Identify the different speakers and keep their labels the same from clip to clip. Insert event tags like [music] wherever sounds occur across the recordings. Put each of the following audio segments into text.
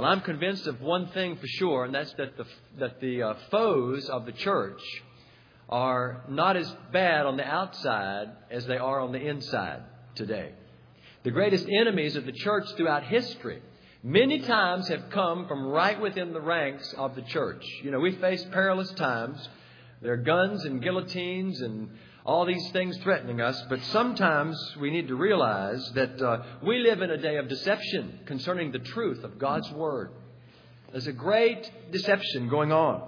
Speaker 1: Well, I'm convinced of one thing for sure, and that's that the, that the uh, foes of the church are not as bad on the outside as they are on the inside today. The greatest enemies of the church throughout history many times have come from right within the ranks of the church. You know, we face perilous times. There are guns and guillotines and all these things threatening us, but sometimes we need to realize that uh, we live in a day of deception concerning the truth of God's Word. There's a great deception going on.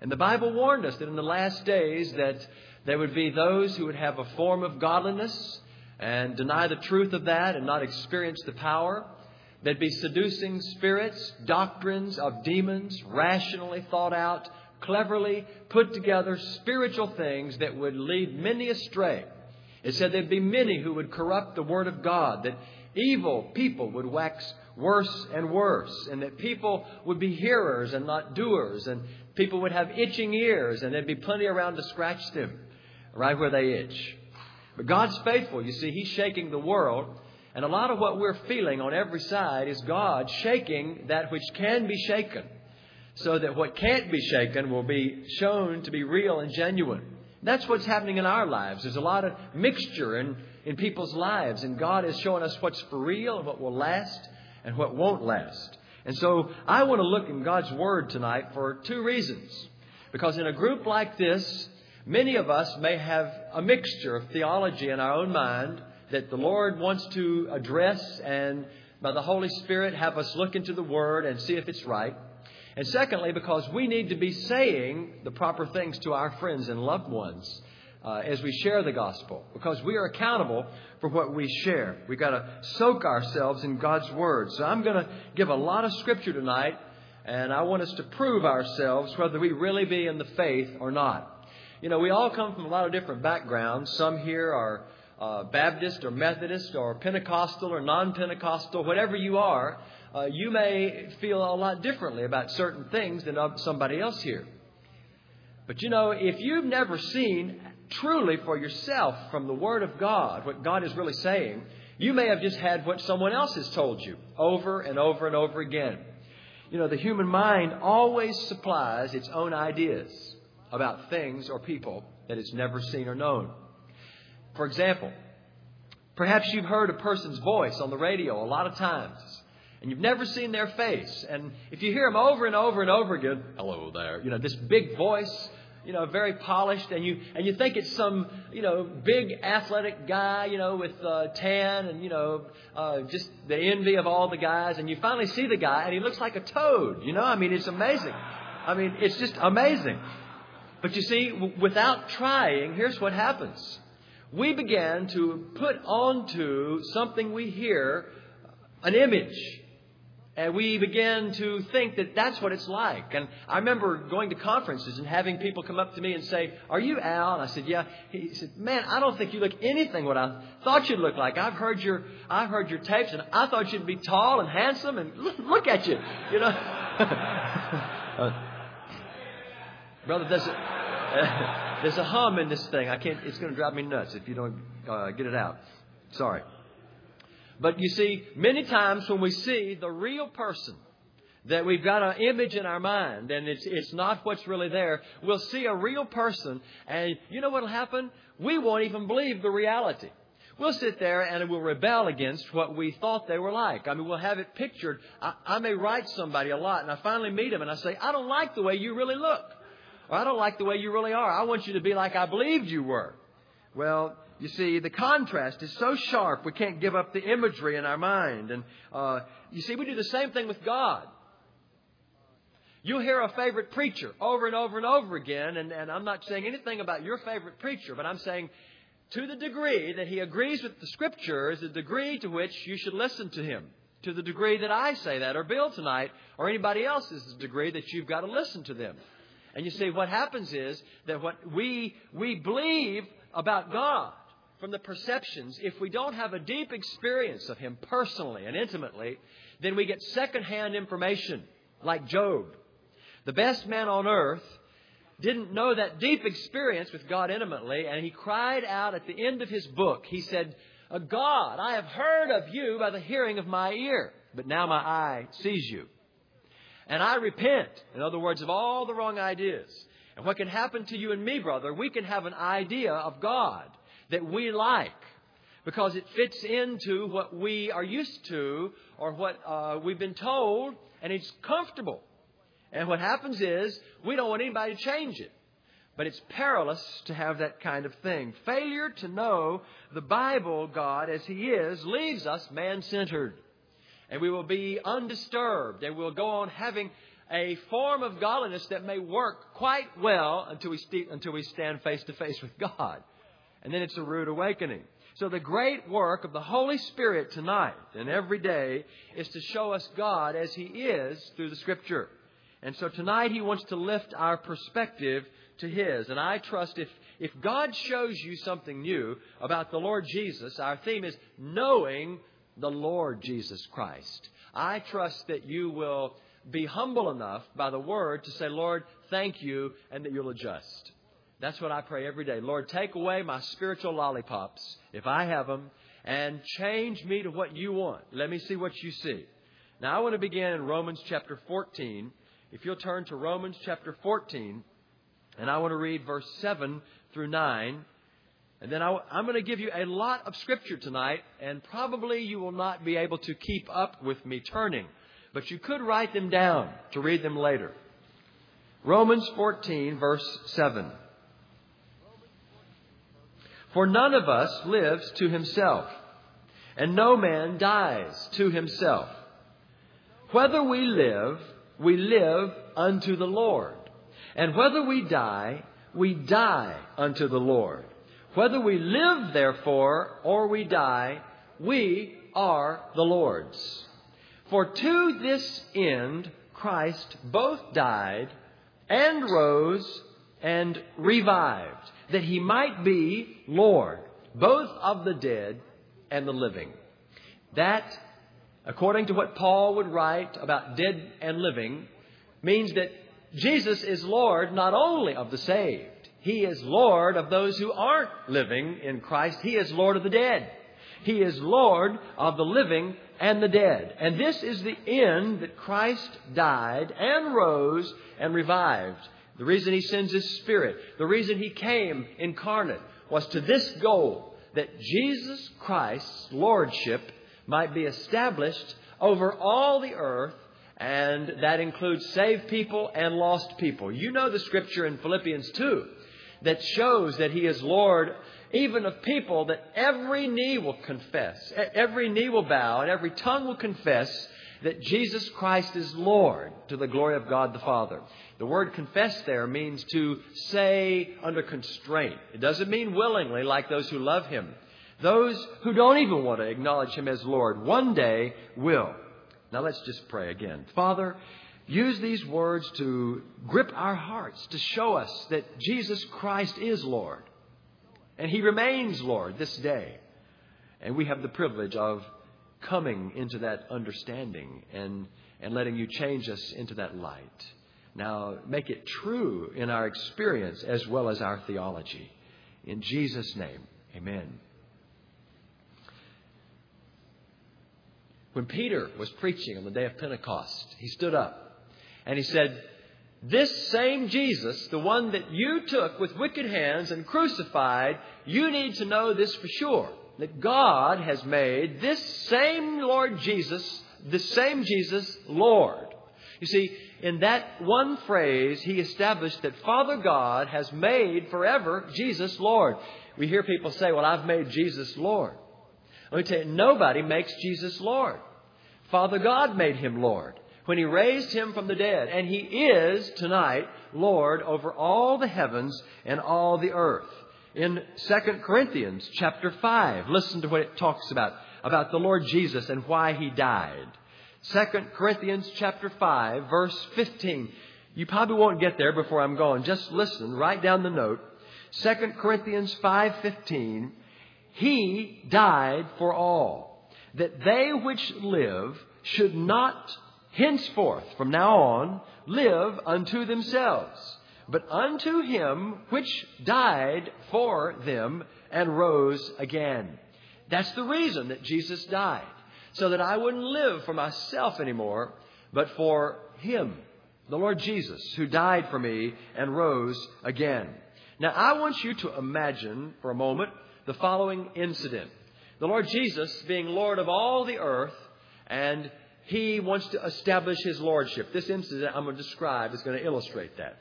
Speaker 1: And the Bible warned us that in the last days that there would be those who would have a form of godliness and deny the truth of that and not experience the power. There'd be seducing spirits, doctrines of demons, rationally thought out, cleverly put together spiritual things that would lead many astray. It said there'd be many who would corrupt the Word of God, that evil people would wax worse and worse, and that people would be hearers and not doers, and people would have itching ears, and there'd be plenty around to scratch them right where they itch. But God's faithful. You see, He's shaking the world. And a lot of what we're feeling on every side is God shaking that which can be shaken so that what can't be shaken will be shown to be real and genuine. That's what's happening in our lives. There's a lot of mixture in, in people's lives, and God is showing us what's for real and what will last and what won't last. And so I want to look in God's Word tonight for two reasons. Because in a group like this, Many of us may have a mixture of theology in our own mind that the Lord wants to address and by the Holy Spirit have us look into the Word and see if it's right. And secondly, because we need to be saying the proper things to our friends and loved ones uh, as we share the gospel, because we are accountable for what we share. We've got to soak ourselves in God's Word. So I'm going to give a lot of Scripture tonight, and I want us to prove ourselves whether we really be in the faith or not. You know, we all come from a lot of different backgrounds. Some here are uh, Baptist or Methodist or Pentecostal or non Pentecostal, whatever you are, uh, you may feel a lot differently about certain things than somebody else here. But you know, if you've never seen truly for yourself from the Word of God what God is really saying, you may have just had what someone else has told you over and over and over again. You know, the human mind always supplies its own ideas about things or people that it's never seen or known. For example, perhaps you've heard a person's voice on the radio a lot of times, and you've never seen their face. And if you hear them over and over and over again, hello there, you know, this big voice, you know, very polished, and you and you think it's some, you know, big athletic guy, you know, with uh, tan and you know, uh, just the envy of all the guys, and you finally see the guy, and he looks like a toad. You know, I mean, it's amazing. I mean, it's just amazing. But you see, without trying, here's what happens. We begin to put onto something we hear an image. And we begin to think that that's what it's like. And I remember going to conferences and having people come up to me and say, Are you Al? And I said, Yeah. He said, Man, I don't think you look anything what I thought you'd look like. I've heard your I've heard your tapes and I thought you'd be tall and handsome and look at you. You know? [laughs] brother, there's a, [laughs] there's a hum in this thing. I can't. It's going to drive me nuts if you don't uh, get it out. Sorry. But you see, many times when we see the real person, that we've got an image in our mind and it's, it's not what's really there, we'll see a real person and you know what'll happen? We won't even believe the reality. We'll sit there and we'll rebel against what we thought they were like. I mean, we'll have it pictured. I, I may write somebody a lot and I finally meet them and I say, I don't like the way you really look. Or I don't like the way you really are. I want you to be like I believed you were. Well, you see, the contrast is so sharp we can't give up the imagery in our mind. And uh, you see, we do the same thing with God. You'll hear a favorite preacher over and over and over again, and, and I'm not saying anything about your favorite preacher, but I'm saying to the degree that he agrees with the Scripture is the degree to which you should listen to him. To the degree that I say that, or Bill tonight, or anybody else is the degree that you've got to listen to them. And you see, what happens is that what we, we believe about God from the perceptions, if we don't have a deep experience of Him personally and intimately, then we get secondhand information, like Job. The best man on earth didn't know that deep experience with God intimately, and he cried out at the end of his book. He said, God, I have heard of you by the hearing of my ear. but now my eye sees you. And I repent, in other words, of all the wrong ideas. And what can happen to you and me, brother, we can have an idea of God that we like because it fits into what we are used to or what uh, we've been told, and it's comfortable. And what happens is we don't want anybody to change it. But it's perilous to have that kind of thing. Failure to know the Bible, God, as He is, leaves us man centered. And we will be undisturbed, and we'll go on having a form of godliness that may work quite well until we, st- until we stand face to face with God. And then it's a rude awakening. So the great work of the Holy Spirit tonight and every day is to show us God as He is through the Scripture. And so tonight He wants to lift our perspective to His. And I trust if, if God shows you something new about the Lord Jesus, our theme is knowing the Lord Jesus Christ. I trust that you will be humble enough by the Word to say, Lord, thank you, and that you'll adjust. That's what I pray every day. Lord, take away my spiritual lollipops, if I have them, and change me to what you want. Let me see what you see. Now, I want to begin in Romans chapter 14. If you'll turn to Romans chapter 14, and I want to read verse 7 through 9. And then I, am going to give you a lot of scripture tonight, and probably you will not be able to keep up with me turning. But you could write them down to read them later. Romans 14, verse 7. For none of us lives to himself, and no man dies to himself. Whether we live, we live unto the Lord. And whether we die, we die unto the Lord. Whether we live, therefore, or we die, we are the Lord's. For to this end Christ both died and rose and revived, that he might be Lord, both of the dead and the living. That, according to what Paul would write about dead and living, means that Jesus is Lord not only of the saved, He is Lord of those who aren't living in Christ. He is Lord of the dead. He is Lord of the living and the dead. And this is the end that Christ died and rose and revived. The reason He sends His Spirit, the reason He came incarnate was to this goal that Jesus Christ's Lordship might be established over all the earth and that includes saved people and lost people. You know the scripture in Philippians 2 that shows that He is Lord even of people that every knee will confess, every knee will bow, and every tongue will confess that Jesus Christ is Lord to the glory of God the Father. The word confess there means to say under constraint. It doesn't mean willingly like those who love Him. Those who don't even want to acknowledge Him as Lord one day will. Now let's just pray again. Father, use these words to grip our hearts, to show us that Jesus Christ is Lord. And He remains Lord this day. And we have the privilege of coming into that understanding and, and letting you change us into that light. Now, make it true in our experience as well as our theology. In Jesus' name, amen. When Peter was preaching on the day of Pentecost, he stood up and he said, This same Jesus, the one that you took with wicked hands and crucified, you need to know this for sure that God has made this same Lord Jesus, the same Jesus, Lord. You see, in that one phrase, he established that Father God has made forever Jesus Lord. We hear people say, Well, I've made Jesus Lord. Let me tell you, nobody makes Jesus Lord. Father God made him Lord when he raised him from the dead. And he is tonight Lord over all the heavens and all the earth. In 2 Corinthians chapter 5, listen to what it talks about, about the Lord Jesus and why he died. 2 Corinthians chapter 5, verse 15. You probably won't get there before I'm gone. Just listen, write down the note. 2 Corinthians 5:15 He died for all that they which live should not henceforth, from now on, live unto themselves, but unto him which died for them and rose again. That's the reason that Jesus died. so that I wouldn't live for myself anymore, but for Him, the Lord Jesus, who died for me and rose again. Now, I want you to imagine for a moment the following incident. The Lord Jesus being Lord of all the earth, and He wants to establish His Lordship. This incident I'm going to describe is going to illustrate that.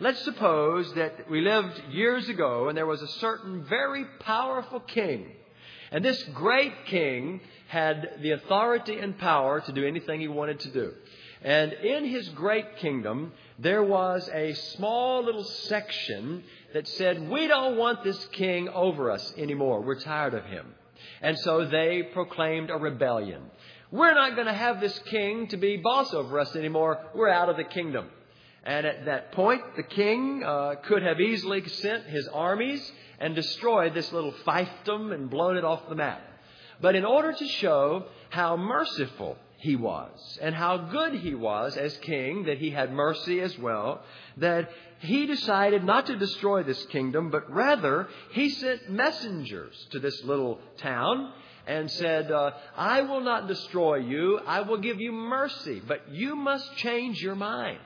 Speaker 1: Let's suppose that we lived years ago and there was a certain very powerful king. And this great king had the authority and power to do anything he wanted to do. And in his great kingdom, there was a small little section that said, We don't want this king over us anymore. We're tired of him. And so they proclaimed a rebellion. We're not going to have this king to be boss over us anymore. We're out of the kingdom. And at that point, the king uh, could have easily sent his armies and destroyed this little fiefdom and blown it off the map. But in order to show how merciful he was and how good he was as king, that he had mercy as well, that he decided not to destroy this kingdom, but rather he sent messengers to this little town and said, uh, I will not destroy you. I will give you mercy, but you must change your mind.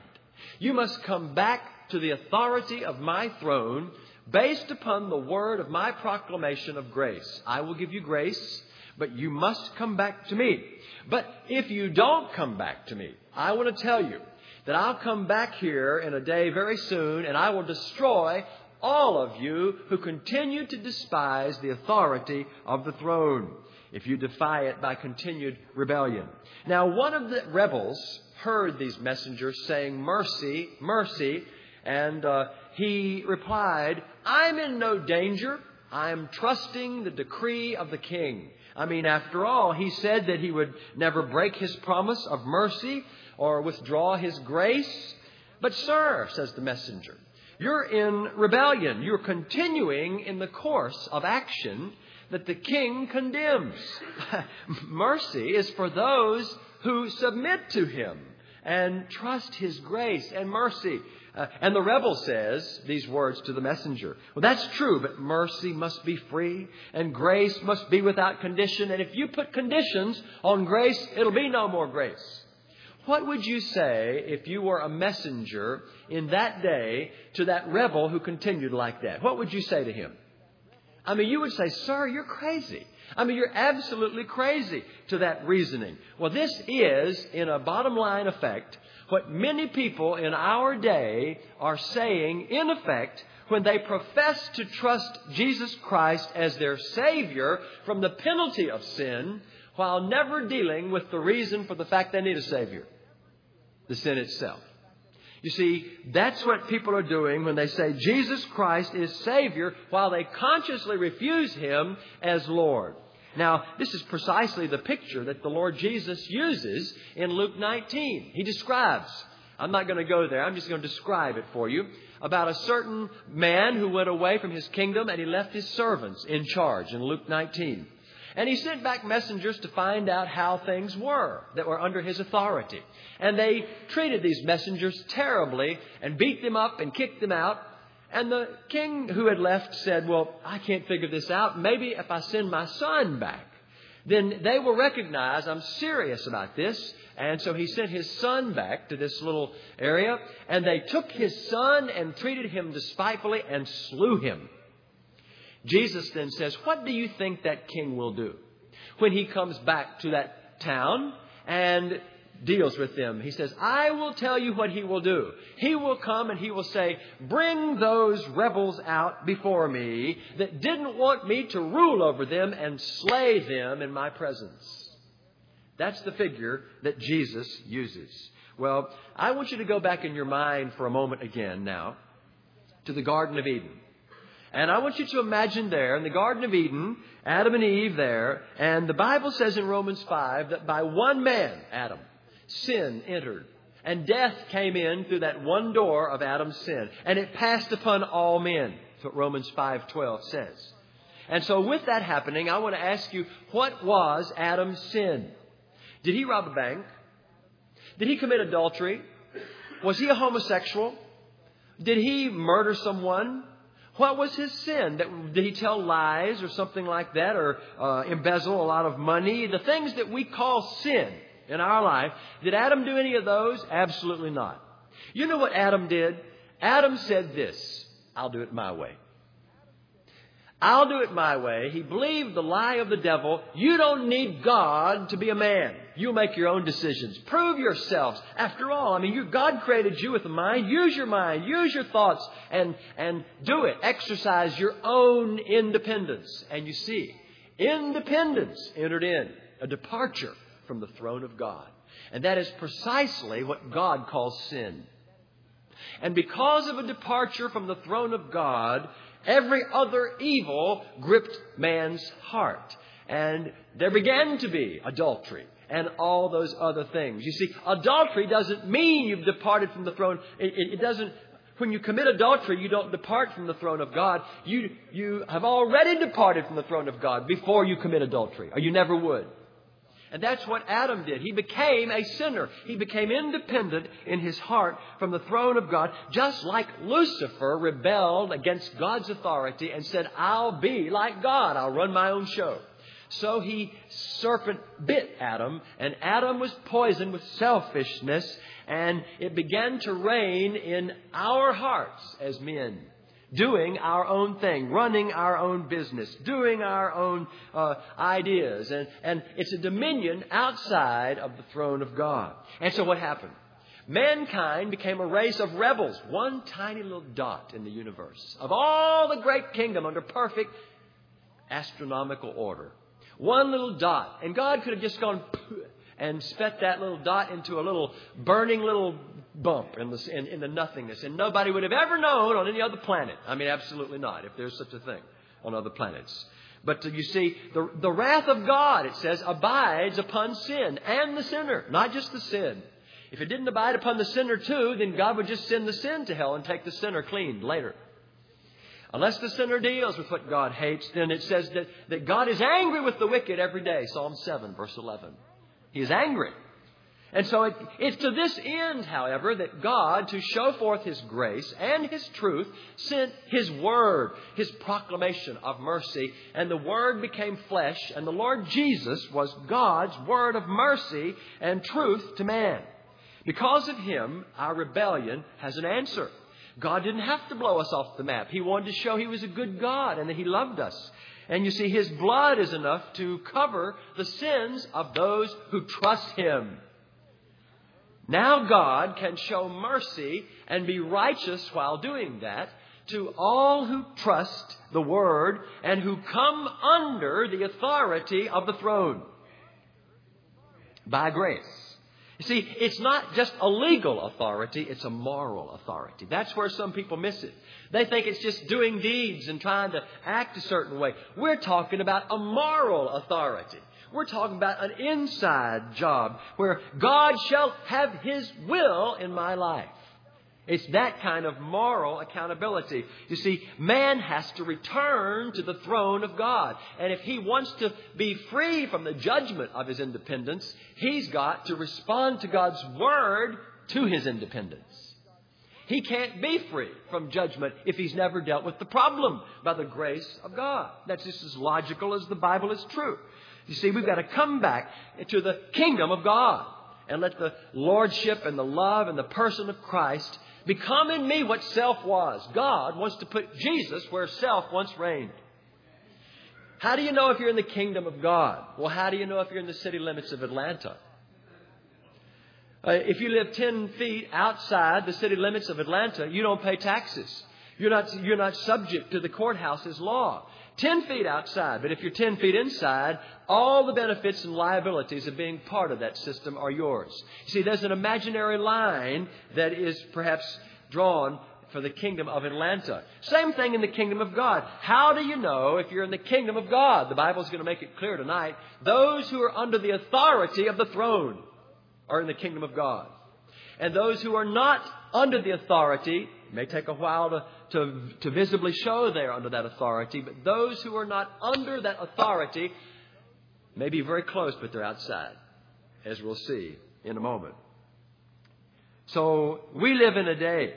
Speaker 1: You must come back to the authority of my throne based upon the word of my proclamation of grace. I will give you grace, but you must come back to me. But if you don't come back to me, I want to tell you that I'll come back here in a day very soon and I will destroy all of you who continue to despise the authority of the throne if you defy it by continued rebellion. Now, one of the rebels heard these messengers saying, Mercy, mercy, and uh, he replied, I'm in no danger. I'm trusting the decree of the king. I mean, after all, he said that he would never break his promise of mercy or withdraw his grace. But, sir, says the messenger, you're in rebellion. You're continuing in the course of action that the king condemns. [laughs] mercy is for those who submit to him and trust his grace and mercy. Uh, and the rebel says these words to the messenger. Well, that's true, but mercy must be free and grace must be without condition. And if you put conditions on grace, it'll be no more grace. What would you say if you were a messenger in that day to that rebel who continued like that? What would you say to him? I mean, you would say, Sir, you're crazy. I mean, you're absolutely crazy to that reasoning. Well, this is, in a bottom line effect, what many people in our day are saying, in effect, when they profess to trust Jesus Christ as their Savior from the penalty of sin, while never dealing with the reason for the fact they need a Savior the sin itself. You see, that's what people are doing when they say Jesus Christ is Savior while they consciously refuse Him as Lord. Now, this is precisely the picture that the Lord Jesus uses in Luke 19. He describes, I'm not going to go there, I'm just going to describe it for you, about a certain man who went away from his kingdom and he left his servants in charge in Luke 19. And he sent back messengers to find out how things were that were under his authority. And they treated these messengers terribly and beat them up and kicked them out and the king who had left said, Well, I can't figure this out. Maybe if I send my son back, then they will recognize I'm serious about this. And so he sent his son back to this little area, and they took his son and treated him despitefully and slew him. Jesus then says, What do you think that king will do when he comes back to that town and deals with them. He says, I will tell you what he will do. He will come and he will say, Bring those rebels out before me that didn't want me to rule over them and slay them in my presence. That's the figure that Jesus uses. Well, I want you to go back in your mind for a moment again now to the Garden of Eden. And I want you to imagine there in the Garden of Eden, Adam and Eve there, and the Bible says in Romans 5 that by one man, Adam, sin entered. And death came in through that one door of Adam's sin. And it passed upon all men. That's what Romans 5.12 says. And so with that happening, I want to ask you, what was Adam's sin? Did he rob a bank? Did he commit adultery? Was he a homosexual? Did he murder someone? What was his sin? Did he tell lies or something like that, or uh, embezzle a lot of money? The things that we call sin in our life. Did Adam do any of those? Absolutely not. You know what Adam did? Adam said this I'll do it my way. I'll do it my way. He believed the lie of the devil. You don't need God to be a man. You make your own decisions. Prove yourselves. After all, I mean, you, God created you with a mind. Use your mind. Use your thoughts and, and do it. Exercise your own independence. And you see, independence entered in, a departure from the throne of God. And that is precisely what God calls sin. And because of a departure from the throne of God, every other evil gripped man's heart. And there began to be adultery and all those other things. You see, adultery doesn't mean you've departed from the throne. It, it, it, doesn't. When you commit adultery, you don't depart from the throne of God. You you have already departed from the throne of God before you commit adultery, or you never would. And that's what Adam did. He became a sinner. He became independent in his heart from the throne of God, just like Lucifer rebelled against God's authority and said, I'll be like God. I'll run my own show. So he, serpent bit Adam, and Adam was poisoned with selfishness, and it began to reign in our hearts as men doing our own thing, running our own business, doing our own uh, ideas. And, and it's a dominion outside of the throne of God. And so what happened? Mankind became a race of rebels, one tiny little dot in the universe. Of all the great kingdom under perfect astronomical order. One little dot. And God could have just gone and spat that little dot into a little burning little bump in the, in, in the nothingness. And nobody would have ever known on any other planet. I mean, absolutely not, if there's such a thing on other planets. But uh, you see, the, the wrath of God, it says, abides upon sin and the sinner, not just the sin. If it didn't abide upon the sinner too, then God would just send the sin to hell and take the sinner clean later. Unless the sinner deals with what God hates, then it says that, that God is angry with the wicked every day. Psalm 7, verse 11. He is angry. And so it, it's to this end, however, that God, to show forth His grace and His truth, sent His Word, His proclamation of mercy. And the Word became flesh, and the Lord Jesus was God's Word of mercy and truth to man. Because of Him, our rebellion has an answer. God didn't have to blow us off the map. He wanted to show He was a good God and that He loved us. And you see, His blood is enough to cover the sins of those who trust Him. Now God can show mercy and be righteous while doing that to all who trust the Word and who come under the authority of the throne by grace. You see, it's not just a legal authority, it's a moral authority. That's where some people miss it. They think it's just doing deeds and trying to act a certain way. We're talking about a moral authority. We're talking about an inside job where God shall have His will in my life. It's that kind of moral accountability. You see, man has to return to the throne of God. And if he wants to be free from the judgment of his independence, he's got to respond to God's word to his independence. He can't be free from judgment if he's never dealt with the problem by the grace of God. That's just as logical as the Bible is true. You see, we've got to come back to the kingdom of God and let the lordship and the love and the person of Christ become in me what self was. God wants to put Jesus where self once reigned. How do you know if you're in the kingdom of God? Well, how do you know if you're in the city limits of Atlanta? Uh, if you live 10 feet outside the city limits of Atlanta, you don't pay taxes. You're not, you're not subject to the courthouse's law. 10 feet outside, but if you're 10 feet inside, all the benefits and liabilities of being part of that system are yours. You see, there's an imaginary line that is perhaps drawn for the kingdom of Atlanta. Same thing in the kingdom of God. How do you know if you're in the kingdom of God? The Bible's going to make it clear tonight. Those who are under the authority of the throne are in the kingdom of God. And those who are not under the authority, it may take a while to, to, to visibly show they're under that authority, but those who are not under that authority may be very close, but they're outside, as we'll see in a moment. So we live in a day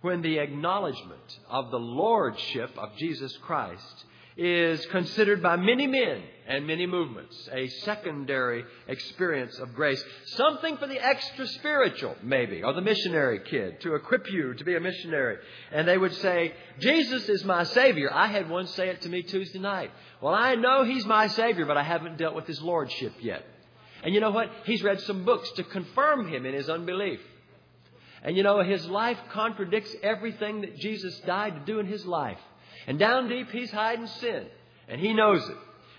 Speaker 1: when the acknowledgement of the lordship of Jesus Christ is considered by many men and many movements a secondary experience of grace. Something for the extra spiritual, maybe, or the missionary kid to equip you to be a missionary. And they would say, Jesus is my Savior. I had one say it to me Tuesday night. Well, I know He's my Savior, but I haven't dealt with His Lordship yet. And you know what? He's read some books to confirm him in his unbelief. And you know, his life contradicts everything that Jesus died to do in his life. And down deep, he's hiding sin. And he knows it.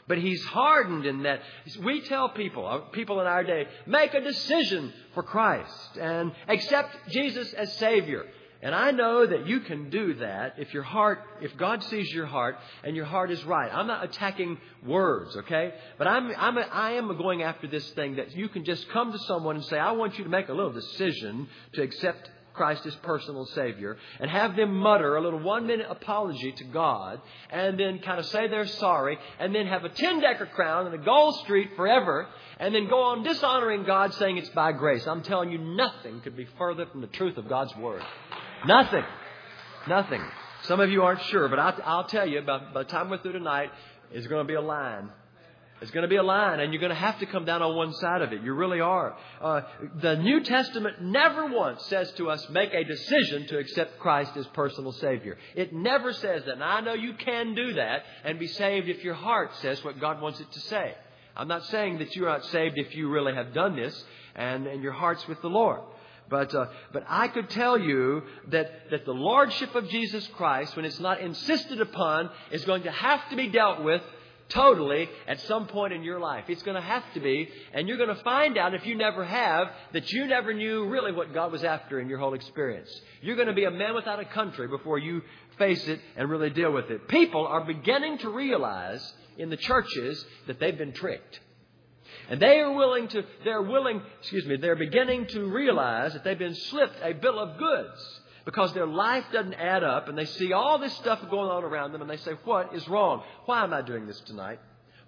Speaker 1: But he's hardened in that. We tell people, uh, people in our day, make a decision for Christ and accept Jesus as Savior. And I know that you can do that if your heart, if God sees your heart and your heart is right. I'm not attacking words, okay? But I'm, I'm, I am going after this thing that you can just come to someone and say, I want you to make a little decision to accept Christ as personal Savior and have them mutter a little one minute apology to God and then kind of say they're sorry and then have a 10 decker crown and a gold street forever and then go on dishonoring God saying it's by grace. I'm telling you, nothing could be further from the truth of God's Word. Nothing. Nothing. Some of you aren't sure, but I'll, tell you, by, by the time we're through tonight, there's going to be a line. There's going to be a line, and you're going to have to come down on one side of it. You really are. Uh, the New Testament never once says to us, make a decision to accept Christ as personal Savior. It never says that. Now, I know you can do that and be saved if your heart says what God wants it to say. I'm not saying that you're not saved if you really have done this and, and your heart's with the Lord. But, uh, but I could tell you that, that the Lordship of Jesus Christ, when it's not insisted upon, is going to have to be dealt with totally at some point in your life. It's going to have to be. And you're going to find out, if you never have, that you never knew really what God was after in your whole experience. You're going to be a man without a country before you face it and really deal with it. People are beginning to realize in the churches that they've been tricked. And they are willing to, they're willing, excuse me, they're beginning to realize that they've been slipped a bill of goods because their life doesn't add up and they see all this stuff going on around them and they say, What is wrong? Why am I doing this tonight?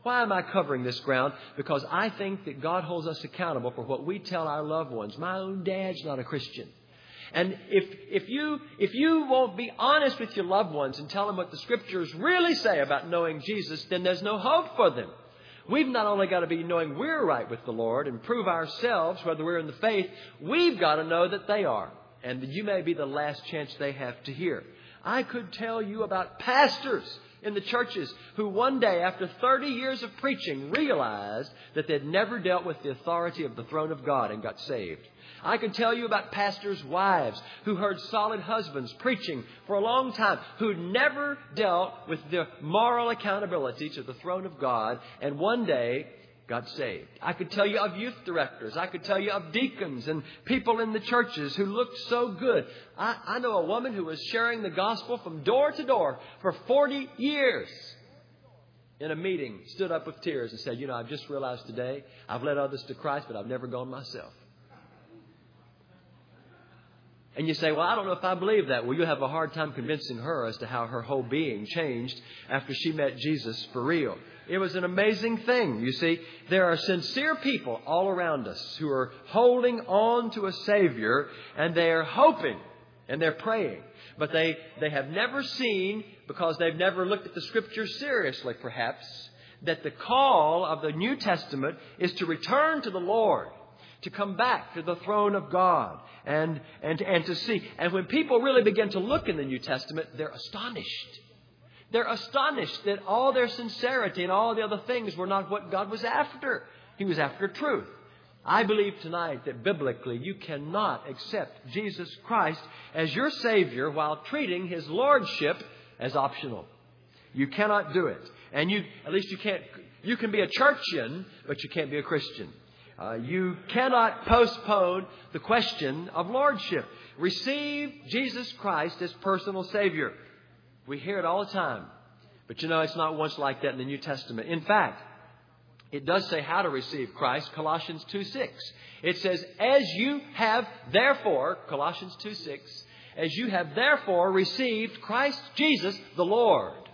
Speaker 1: Why am I covering this ground? Because I think that God holds us accountable for what we tell our loved ones. My own dad's not a Christian. And if, if, you, if you won't be honest with your loved ones and tell them what the scriptures really say about knowing Jesus, then there's no hope for them. We've not only got to be knowing we're right with the Lord and prove ourselves whether we're in the faith, we've got to know that they are. And you may be the last chance they have to hear. I could tell you about pastors in the churches who one day, after 30 years of preaching, realized that they'd never dealt with the authority of the throne of God and got saved. I can tell you about pastors' wives who heard solid husbands preaching for a long time, who never dealt with the moral accountability to the throne of God, and one day got saved. I could tell you of youth directors. I could tell you of deacons and people in the churches who looked so good. I, I know a woman who was sharing the gospel from door to door for 40 years in a meeting, stood up with tears and said, You know, I've just realized today I've led others to Christ, but I've never gone myself. And you say, well, I don't know if I believe that. Well, you'll have a hard time convincing her as to how her whole being changed after she met Jesus for real. It was an amazing thing. You see, there are sincere people all around us who are holding on to a Savior and they are hoping and they're praying. But they, they have never seen, because they've never looked at the Scripture seriously, perhaps, that the call of the New Testament is to return to the Lord to come back to the throne of God and, and, and to see. And when people really begin to look in the New Testament, they're astonished. They're astonished that all their sincerity and all the other things were not what God was after. He was after truth. I believe tonight that biblically you cannot accept Jesus Christ as your Savior while treating His Lordship as optional. You cannot do it. And you, at least you can't, you can be a churchian, but you can't be a Christian. Uh, you cannot postpone the question of lordship. Receive Jesus Christ as personal Savior. We hear it all the time. But you know, it's not once like that in the New Testament. In fact, it does say how to receive Christ, Colossians 2 6. It says, As you have therefore, Colossians 2 6, as you have therefore received Christ Jesus the Lord,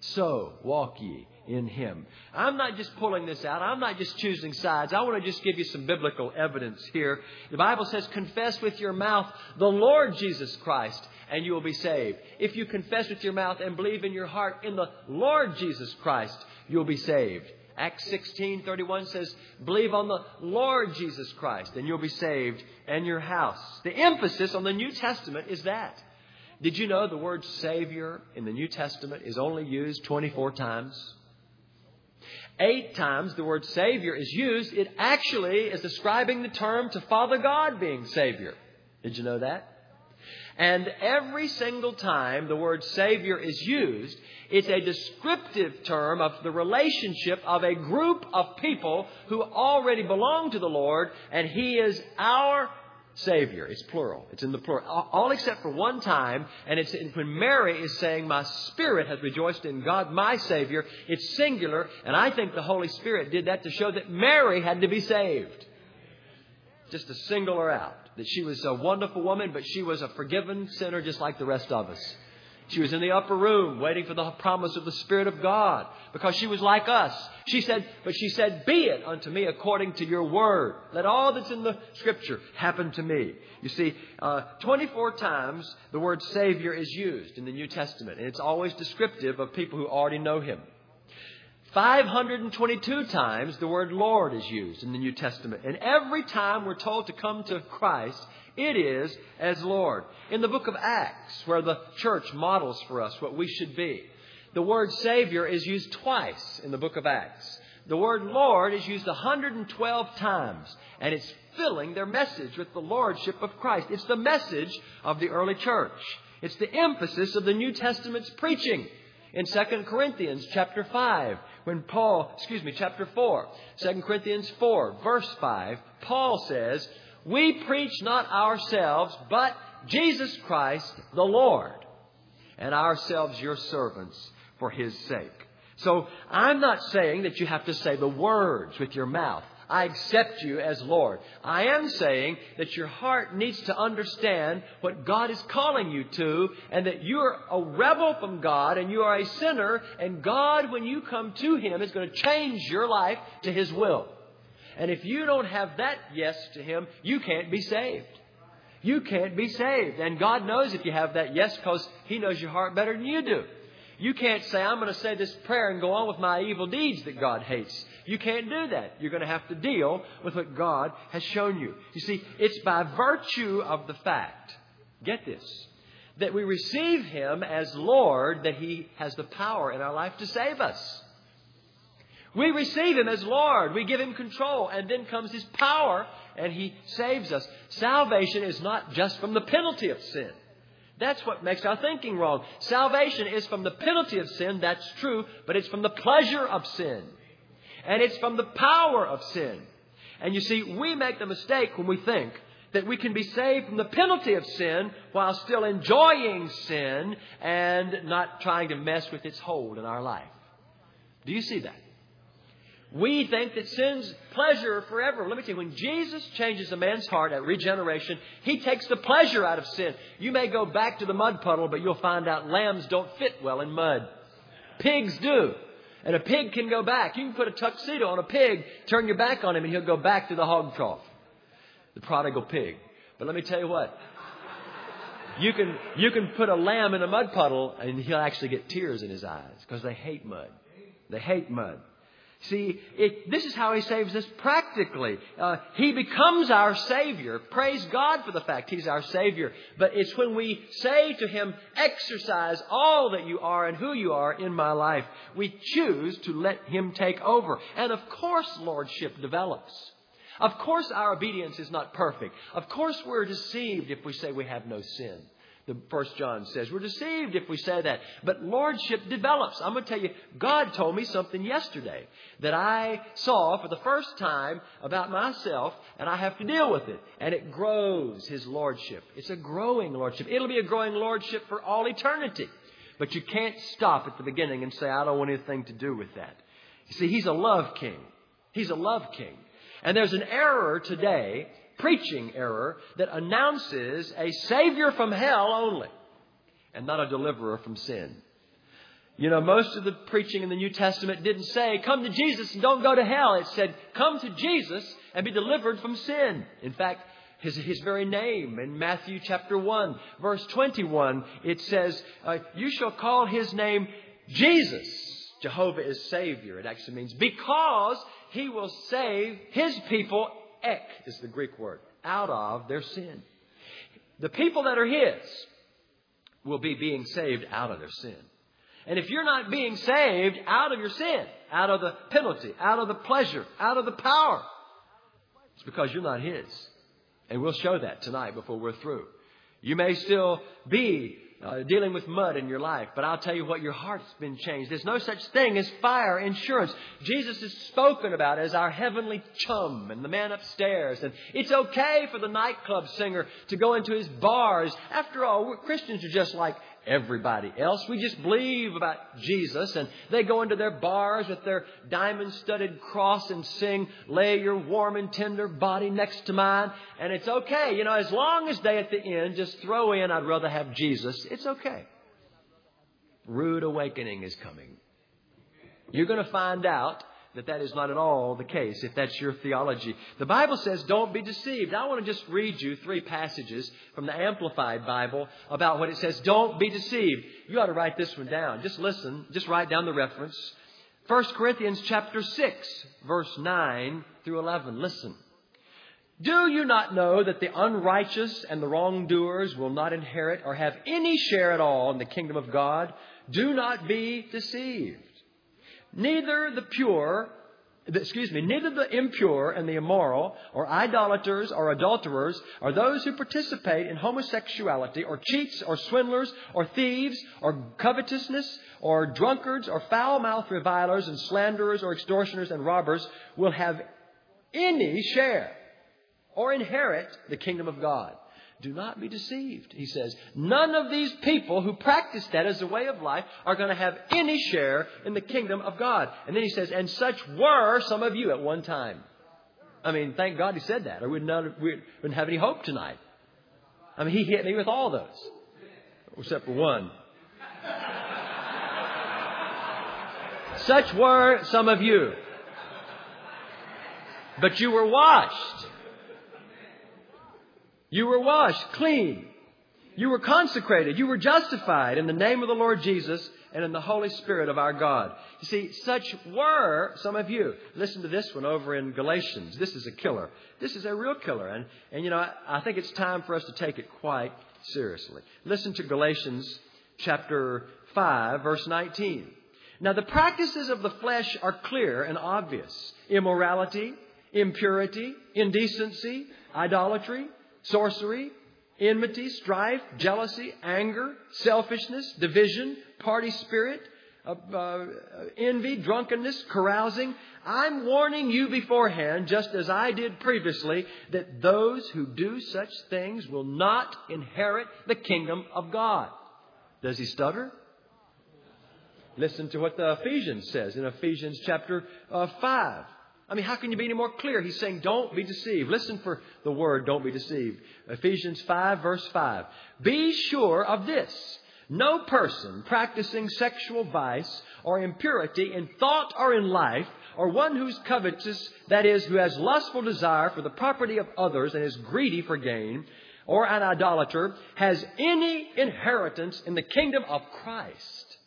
Speaker 1: so walk ye in Him. I'm not just pulling this out. I'm not just choosing sides. I want to just give you some biblical evidence here. The Bible says, confess with your mouth the Lord Jesus Christ and you will be saved. If you confess with your mouth and believe in your heart in the Lord Jesus Christ, you'll be saved. Acts 16:31 says, "Believe on the Lord Jesus Christ and you'll be saved and your house." The emphasis on the New Testament is that. Did you know the word savior in the New Testament is only used 24 times? Eight times the word savior is used. It actually is describing the term to Father God being savior. Did you know that? And every single time the word Savior is used, it's a descriptive term of the relationship of a group of people who already belong to the Lord, and He is our Savior. It's plural. It's in the plural. All except for one time, and it's when Mary is saying, My spirit has rejoiced in God, my Savior. It's singular, and I think the Holy Spirit did that to show that Mary had to be saved. Just single her out that she was a wonderful woman, but she was a forgiven sinner just like the rest of us. She was in the upper room waiting for the promise of the Spirit of God because she was like us. She said, but she said, be it unto me according to your word. Let all that's in the scripture happen to me. You see, uh, 24 times the word Savior is used in the New Testament, and it's always descriptive of people who already know Him. 522 times the word Lord is used in the New Testament. And every time we're told to come to Christ, it is as Lord. In the book of Acts, where the church models for us what we should be, the word Savior is used twice in the book of Acts. The word Lord is used 112 times, and it's filling their message with the Lordship of Christ. It's the message of the early church. It's the emphasis of the New Testament's preaching. In 2 Corinthians chapter 5, when Paul, excuse me, chapter 4, 2 Corinthians 4, verse 5, Paul says, We preach not ourselves, but Jesus Christ the Lord, and ourselves your servants for his sake. So I'm not saying that you have to say the words with your mouth. I accept you as Lord. I am saying that your heart needs to understand what God is calling you to and that you're a rebel from God and you are a sinner and God, when you come to Him, is going to change your life to His will. And if you don't have that yes to Him, you can't be saved. You can't be saved. And God knows if you have that yes because He knows your heart better than you do. You can't say, I'm going to say this prayer and go on with my evil deeds that God hates. You can't do that. You're going to have to deal with what God has shown you. You see, it's by virtue of the fact, get this, that we receive Him as Lord that He has the power in our life to save us. We receive Him as Lord. We give Him control. And then comes His power and He saves us. Salvation is not just from the penalty of sin. That's what makes our thinking wrong. Salvation is from the penalty of sin, that's true, but it's from the pleasure of sin. And it's from the power of sin. And you see, we make the mistake when we think that we can be saved from the penalty of sin while still enjoying sin and not trying to mess with its hold in our life. Do you see that? We think that sin's pleasure forever. Let me tell you, when Jesus changes a man's heart at regeneration, he takes the pleasure out of sin. You may go back to the mud puddle, but you'll find out lambs don't fit well in mud. Pigs do. And a pig can go back. You can put a tuxedo on a pig, turn your back on him, and he'll go back to the hog trough. The prodigal pig. But let me tell you what. You can, you can put a lamb in a mud puddle, and he'll actually get tears in his eyes because they hate mud. They hate mud. See, it, this is how He saves us practically. Uh, he becomes our Savior. Praise God for the fact He's our Savior. But it's when we say to Him, exercise all that you are and who you are in my life, we choose to let Him take over. And of course, Lordship develops. Of course, our obedience is not perfect. Of course, we're deceived if we say we have no sin the first John says. We're deceived if we say that. But lordship develops. I'm going to tell you, God told me something yesterday that I saw for the first time about myself, and I have to deal with it. And it grows, His lordship. It's a growing lordship. It'll be a growing lordship for all eternity. But you can't stop at the beginning and say, I don't want anything to do with that. You see, He's a love king. He's a love king. And there's an error today preaching error that announces a Savior from hell only and not a deliverer from sin. You know, most of the preaching in the New Testament didn't say, come to Jesus and don't go to hell. It said, come to Jesus and be delivered from sin. In fact, his, his very name in Matthew chapter 1, verse 21, it says, uh, You shall call his name Jesus. Jehovah is Savior. It actually means because he will save his people, ek is the Greek word, out of their sin. The people that are his will be being saved out of their sin. And if you're not being saved out of your sin, out of the penalty, out of the pleasure, out of the power, it's because you're not his. And we'll show that tonight before we're through. You may still be uh, dealing with mud in your life, but I'll tell you what, your heart's been changed. There's no such thing as fire insurance. Jesus is spoken about as our heavenly chum and the man upstairs. And it's okay for the nightclub singer to go into his bars. After all, Christians are just like everybody else. We just believe about Jesus and they go into their bars with their diamond studded cross and sing, lay your warm and tender body next to mine. And it's okay. You know, as long as they at the end just throw in, I'd rather have Jesus, it's okay. Rude awakening is coming. You're going to find out that that is not at all the case if that's your theology. The Bible says don't be deceived. I want to just read you three passages from the Amplified Bible about what it says don't be deceived. You ought to write this one down. Just listen, just write down the reference. 1 Corinthians chapter 6 verse 9 through 11. Listen. Do you not know that the unrighteous and the wrongdoers will not inherit or have any share at all in the kingdom of God? Do not be deceived. Neither the pure, excuse me, neither the impure and the immoral, or idolaters or adulterers, or those who participate in homosexuality, or cheats, or swindlers, or thieves, or covetousness, or drunkards, or foul mouthed revilers, and slanderers, or extortioners, and robbers will have any share or inherit the kingdom of God. Do not be deceived, he says. None of these people who practice that as a way of life are going to have any share in the kingdom of God. And then he says, and such were some of you at one time. I mean, thank God he said that, or we'd not, we wouldn't have any hope tonight. I mean, he hit me with all those, except for one. Such were some of you. But you were washed you were washed clean. You were consecrated. You were justified in the name of the Lord Jesus and in the Holy Spirit of our God. You see, such were some of you. Listen to this one over in Galatians. This is a killer. This is a real killer. And, and you know, I, I think it's time for us to take it quite seriously. Listen to Galatians chapter 5, verse 19. Now, the practices of the flesh are clear and obvious immorality, impurity, indecency, idolatry sorcery, enmity, strife, jealousy, anger, selfishness, division, party spirit, uh, uh, envy, drunkenness, carousing. I'm warning you beforehand, just as I did previously, that those who do such things will not inherit the kingdom of God. Does he stutter? Listen to what the Ephesians says in Ephesians chapter uh, 5. I mean, how can you be any more clear? He's saying, don't be deceived. Listen for the word, don't be deceived. Ephesians 5, verse 5. Be sure of this. No person practicing sexual vice or impurity in thought or in life, or one who's covetous, that is, who has lustful desire for the property of others and is greedy for gain, or an idolater, has any inheritance in the kingdom of Christ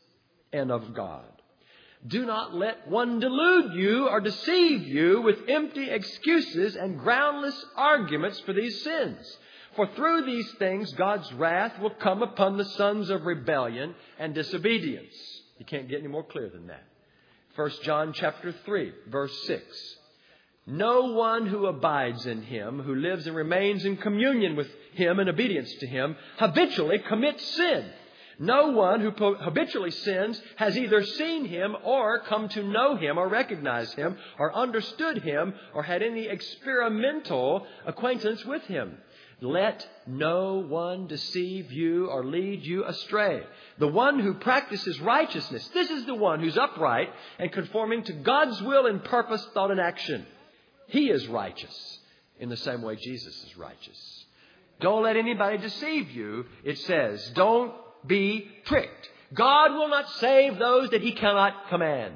Speaker 1: and of God. Do not let one delude you or deceive you with empty excuses and groundless arguments for these sins. For through these things God's wrath will come upon the sons of rebellion and disobedience. You can't get any more clear than that. 1 John chapter 3, verse 6. No one who abides in him, who lives and remains in communion with him and obedience to him, habitually commits sin. No one who habitually sins has either seen him or come to know him or recognize him or understood him or had any experimental acquaintance with him. Let no one deceive you or lead you astray. The one who practices righteousness, this is the one who's upright and conforming to God's will and purpose, thought, and action. He is righteous in the same way Jesus is righteous. Don't let anybody deceive you. It says, don't be tricked. God will not save those that He cannot command.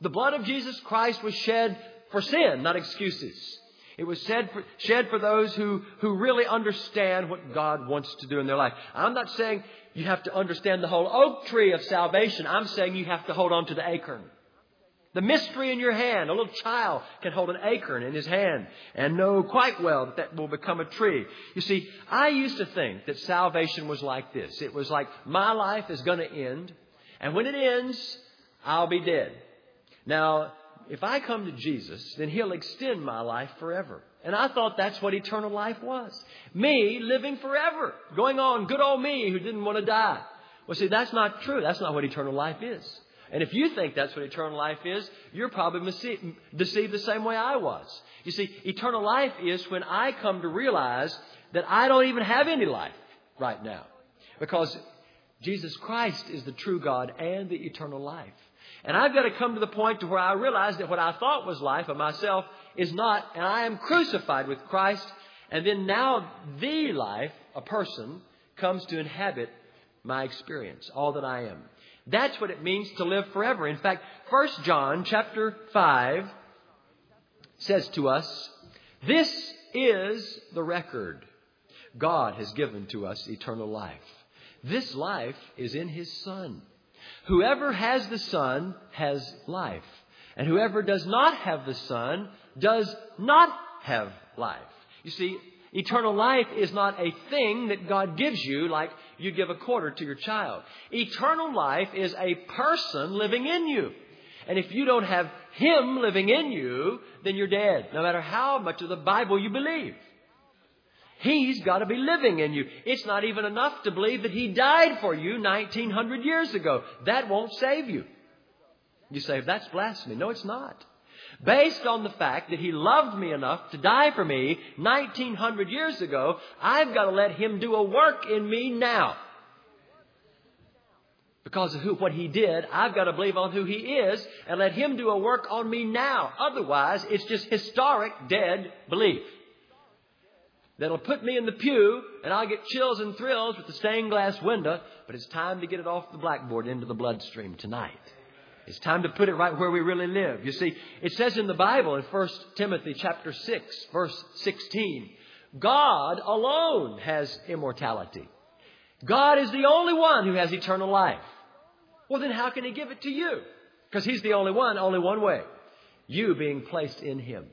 Speaker 1: The blood of Jesus Christ was shed for sin, not excuses. It was shed for, shed for those who, who really understand what God wants to do in their life. I'm not saying you have to understand the whole oak tree of salvation. I'm saying you have to hold on to the acorn. The mystery in your hand. A little child can hold an acorn in his hand and know quite well that that will become a tree. You see, I used to think that salvation was like this. It was like my life is going to end, and when it ends, I'll be dead. Now, if I come to Jesus, then He'll extend my life forever. And I thought that's what eternal life was. Me living forever, going on, good old me who didn't want to die. Well, see, that's not true. That's not what eternal life is. And if you think that's what eternal life is, you're probably deceived the same way I was. You see, eternal life is when I come to realize that I don't even have any life right now. Because Jesus Christ is the true God and the eternal life. And I've got to come to the point to where I realize that what I thought was life of myself is not, and I am crucified with Christ. And then now the life, a person, comes to inhabit my experience, all that I am. That's what it means to live forever. In fact, 1 John chapter 5 says to us, This is the record God has given to us eternal life. This life is in His Son. Whoever has the Son has life. And whoever does not have the Son does not have life. You see, eternal life is not a thing that God gives you like you give a quarter to your child. Eternal life is a person living in you. And if you don't have Him living in you, then you're dead, no matter how much of the Bible you believe. He's got to be living in you. It's not even enough to believe that He died for you 1900 years ago. That won't save you. You say, that's blasphemy. No, it's not. Based on the fact that He loved me enough to die for me 1900 years ago, I've got to let Him do a work in me now. Because of who, what He did, I've got to believe on who He is and let Him do a work on me now. Otherwise, it's just historic, dead belief that'll put me in the pew and I'll get chills and thrills with the stained glass window, but it's time to get it off the blackboard into the bloodstream tonight. It's time to put it right where we really live. You see, it says in the Bible in 1 Timothy chapter 6, verse 16, God alone has immortality. God is the only one who has eternal life. Well, then how can He give it to you? Because He's the only one, only one way. You being placed in Him.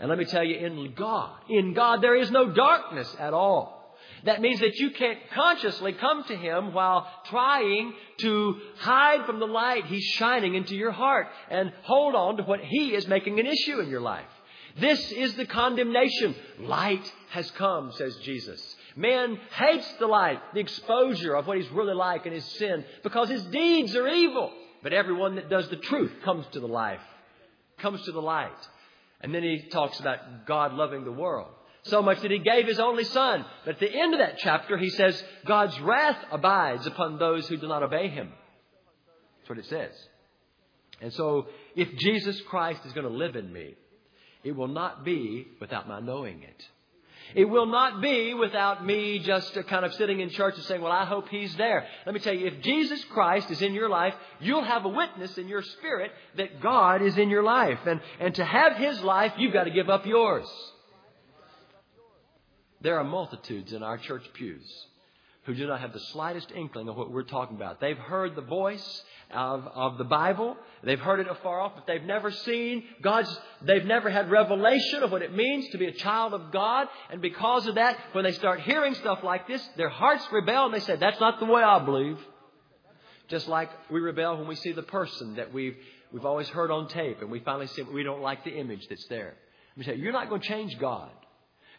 Speaker 1: And let me tell you, in God, in God, there is no darkness at all. That means that you can't consciously come to Him while trying to hide from the light He's shining into your heart and hold on to what He is making an issue in your life. This is the condemnation. Light has come, says Jesus. Man hates the light, the exposure of what he's really like and his sin, because his deeds are evil. But everyone that does the truth comes to the life, comes to the light. And then he talks about God loving the world. So much that he gave his only son. But at the end of that chapter, he says, God's wrath abides upon those who do not obey him. That's what it says. And so, if Jesus Christ is going to live in me, it will not be without my knowing it. It will not be without me just uh, kind of sitting in church and saying, well, I hope he's there. Let me tell you, if Jesus Christ is in your life, you'll have a witness in your spirit that God is in your life. And, and to have his life, you've got to give up yours. There are multitudes in our church pews who do not have the slightest inkling of what we're talking about. They've heard the voice of, of the Bible. They've heard it afar off, but they've never seen God's, they've never had revelation of what it means to be a child of God. And because of that, when they start hearing stuff like this, their hearts rebel and they say, that's not the way I believe. Just like we rebel when we see the person that we've, we've always heard on tape and we finally see we don't like the image that's there. We say, you're not going to change God.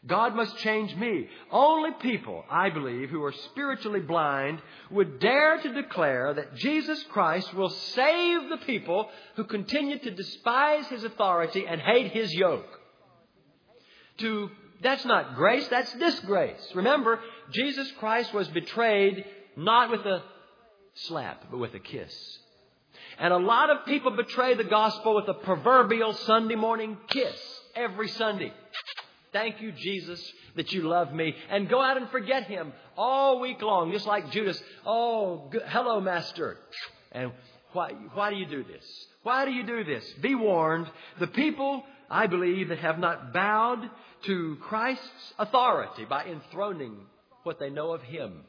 Speaker 1: God must change me. Only people, I believe, who are spiritually blind would dare to declare that Jesus Christ will save the people who continue to despise His authority and hate His yoke. To, that's not grace, that's disgrace. Remember, Jesus Christ was betrayed not with a slap, but with a kiss. And a lot of people betray the gospel with a proverbial Sunday morning kiss every Sunday. Thank you, Jesus, that you love me. And go out and forget him all week long, just like Judas. Oh, hello, Master. And why, why do you do this? Why do you do this? Be warned. The people, I believe, that have not bowed to Christ's authority by enthroning what they know of him.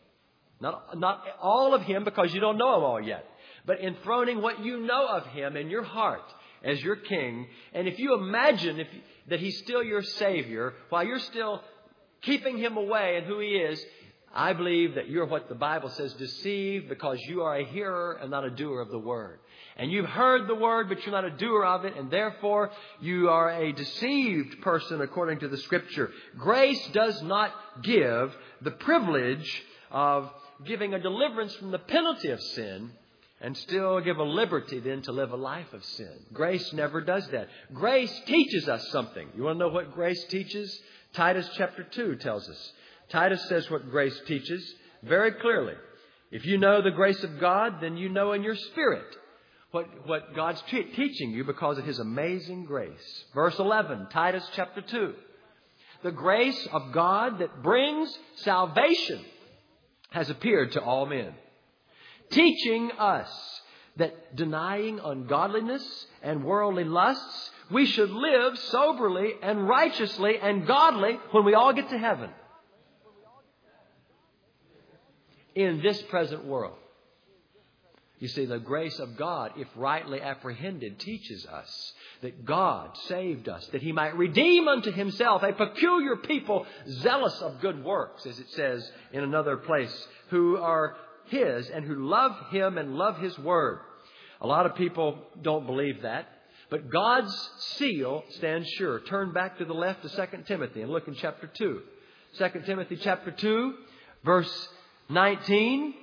Speaker 1: Not, not all of him because you don't know him all yet, but enthroning what you know of him in your heart as your king. And if you imagine if, that he's still your savior while you're still keeping him away and who he is, I believe that you're what the Bible says deceived because you are a hearer and not a doer of the word. And you've heard the word, but you're not a doer of it, and therefore you are a deceived person according to the scripture. Grace does not give the privilege of giving a deliverance from the penalty of sin and still give a liberty then to live a life of sin. Grace never does that. Grace teaches us something. You want to know what grace teaches? Titus chapter 2 tells us. Titus says what grace teaches very clearly. If you know the grace of God, then you know in your spirit what, what God's teaching you because of His amazing grace. Verse 11, Titus chapter 2. The grace of God that brings salvation has appeared to all men, teaching us that denying ungodliness and worldly lusts, we should live soberly and righteously and godly when we all get to heaven. In this present world. You see, the grace of God, if rightly apprehended, teaches us that God saved us, that He might redeem unto Himself a peculiar people zealous of good works, as it says in another place, who are His and who love Him and love His Word. A lot of people don't believe that, but God's seal stands sure. Turn back to the left to 2 Timothy and look in chapter 2. 2 Timothy chapter 2, verse 19.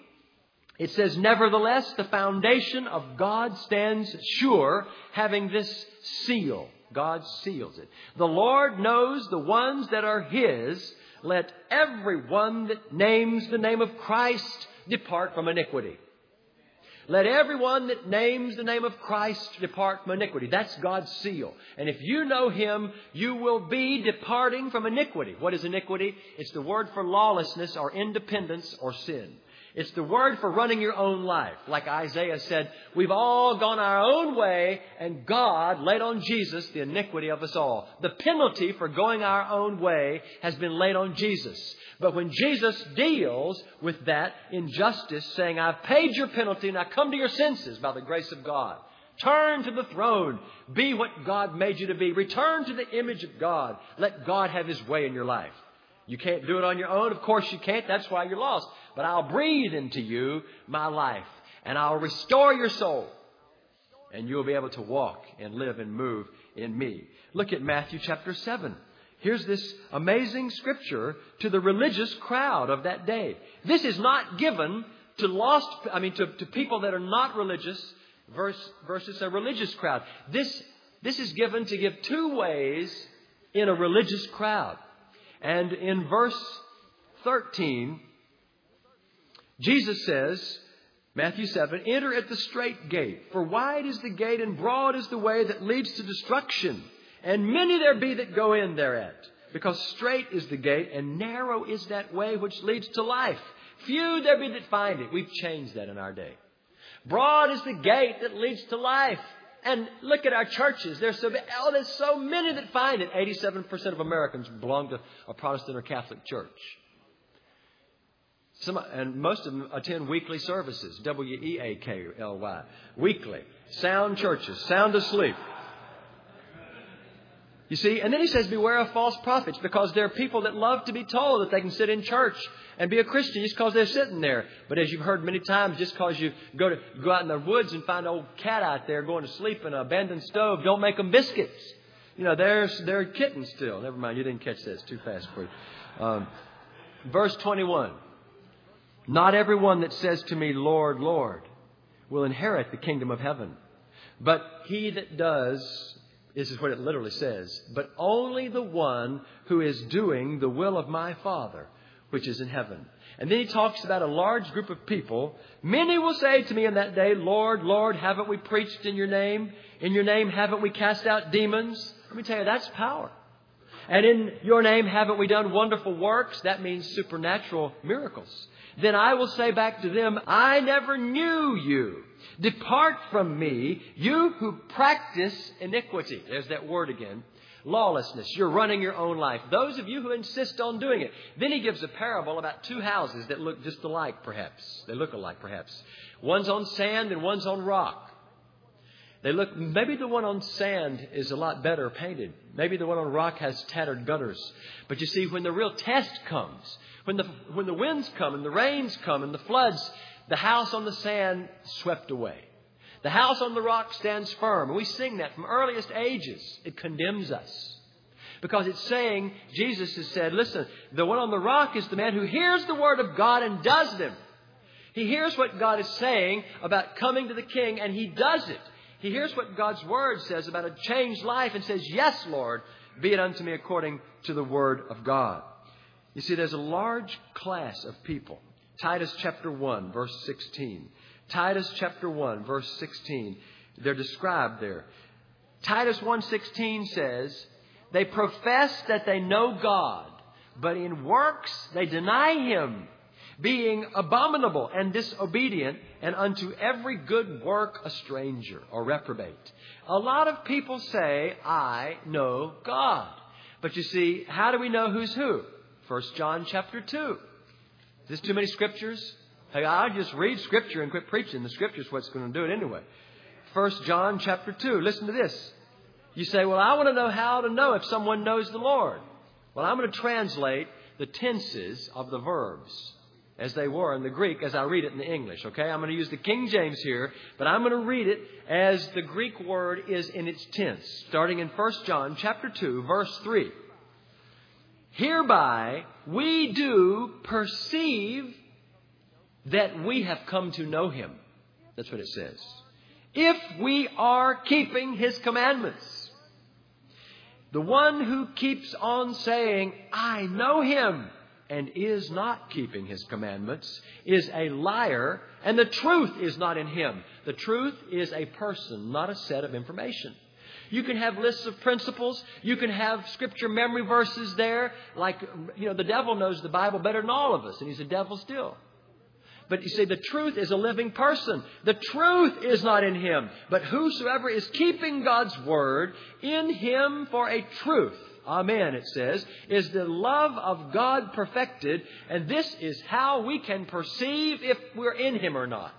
Speaker 1: It says, Nevertheless, the foundation of God stands sure, having this seal. God seals it. The Lord knows the ones that are His. Let everyone that names the name of Christ depart from iniquity. Let everyone that names the name of Christ depart from iniquity. That's God's seal. And if you know Him, you will be departing from iniquity. What is iniquity? It's the word for lawlessness or independence or sin. It's the word for running your own life. Like Isaiah said, we've all gone our own way and God laid on Jesus the iniquity of us all. The penalty for going our own way has been laid on Jesus. But when Jesus deals with that injustice, saying, I've paid your penalty now come to your senses by the grace of God. Turn to the throne. Be what God made you to be. Return to the image of God. Let God have His way in your life. You can't do it on your own. Of course you can't. That's why you're lost. But I'll breathe into you my life and I'll restore your soul. And you'll be able to walk and live and move in me. Look at Matthew chapter 7. Here's this amazing scripture to the religious crowd of that day. This is not given to lost, I mean, to, to people that are not religious versus, versus a religious crowd. This, this is given to give two ways in a religious crowd. And in verse 13, Jesus says, Matthew 7, enter at the straight gate, for wide is the gate and broad is the way that leads to destruction, and many there be that go in thereat. Because straight is the gate and narrow is that way which leads to life. Few there be that find it. We've changed that in our day. Broad is the gate that leads to life. And look at our churches. There's so, oh, there's so many that find it. 87% of Americans belong to a Protestant or Catholic church. Some, and most of them attend weekly services. W E A K L Y. Weekly. Sound churches. Sound asleep. You see, and then he says, beware of false prophets because there are people that love to be told that they can sit in church and be a Christian just because they're sitting there. But as you've heard many times, just because you go to go out in the woods and find an old cat out there going to sleep in an abandoned stove, don't make them biscuits. You know, they're they're kittens still. Never mind, you didn't catch that. It's too fast for you. Um, verse 21. Not everyone that says to me, Lord, Lord, will inherit the kingdom of heaven, but he that does this is what it literally says. But only the one who is doing the will of my Father, which is in heaven. And then he talks about a large group of people. Many will say to me in that day, Lord, Lord, haven't we preached in your name? In your name, haven't we cast out demons? Let me tell you, that's power. And in your name haven't we done wonderful works? That means supernatural miracles. Then I will say back to them, I never knew you. Depart from me, you who practice iniquity. There's that word again. Lawlessness. You're running your own life. Those of you who insist on doing it. Then he gives a parable about two houses that look just alike, perhaps. They look alike, perhaps. One's on sand and one's on rock. They look, maybe the one on sand is a lot better painted. Maybe the one on rock has tattered gutters. But you see, when the real test comes, when the, when the winds come and the rains come and the floods, the house on the sand swept away. The house on the rock stands firm. And we sing that from earliest ages. It condemns us. Because it's saying, Jesus has said, listen, the one on the rock is the man who hears the word of God and does them. He hears what God is saying about coming to the king and he does it. He hears what God's word says about a changed life and says, Yes, Lord, be it unto me according to the word of God. You see, there's a large class of people. Titus chapter 1, verse 16. Titus chapter 1, verse 16. They're described there. Titus 1:16 says, "They profess that they know God, but in works they deny him, being abominable and disobedient, and unto every good work a stranger or reprobate." A lot of people say, "I know God." But you see, how do we know who's who? 1 John chapter 2. Is this too many scriptures? Hey, I'll just read scripture and quit preaching. The scripture's what's going to do it anyway. 1 John chapter 2. Listen to this. You say, well, I want to know how to know if someone knows the Lord. Well, I'm going to translate the tenses of the verbs as they were in the Greek as I read it in the English, okay? I'm going to use the King James here, but I'm going to read it as the Greek word is in its tense, starting in 1 John chapter 2, verse 3. Hereby we do perceive that we have come to know him. That's what it says. If we are keeping his commandments. The one who keeps on saying, I know him, and is not keeping his commandments is a liar, and the truth is not in him. The truth is a person, not a set of information. You can have lists of principles. You can have scripture memory verses there. Like, you know, the devil knows the Bible better than all of us, and he's a devil still. But you see, the truth is a living person. The truth is not in him. But whosoever is keeping God's word in him for a truth, amen, it says, is the love of God perfected. And this is how we can perceive if we're in him or not.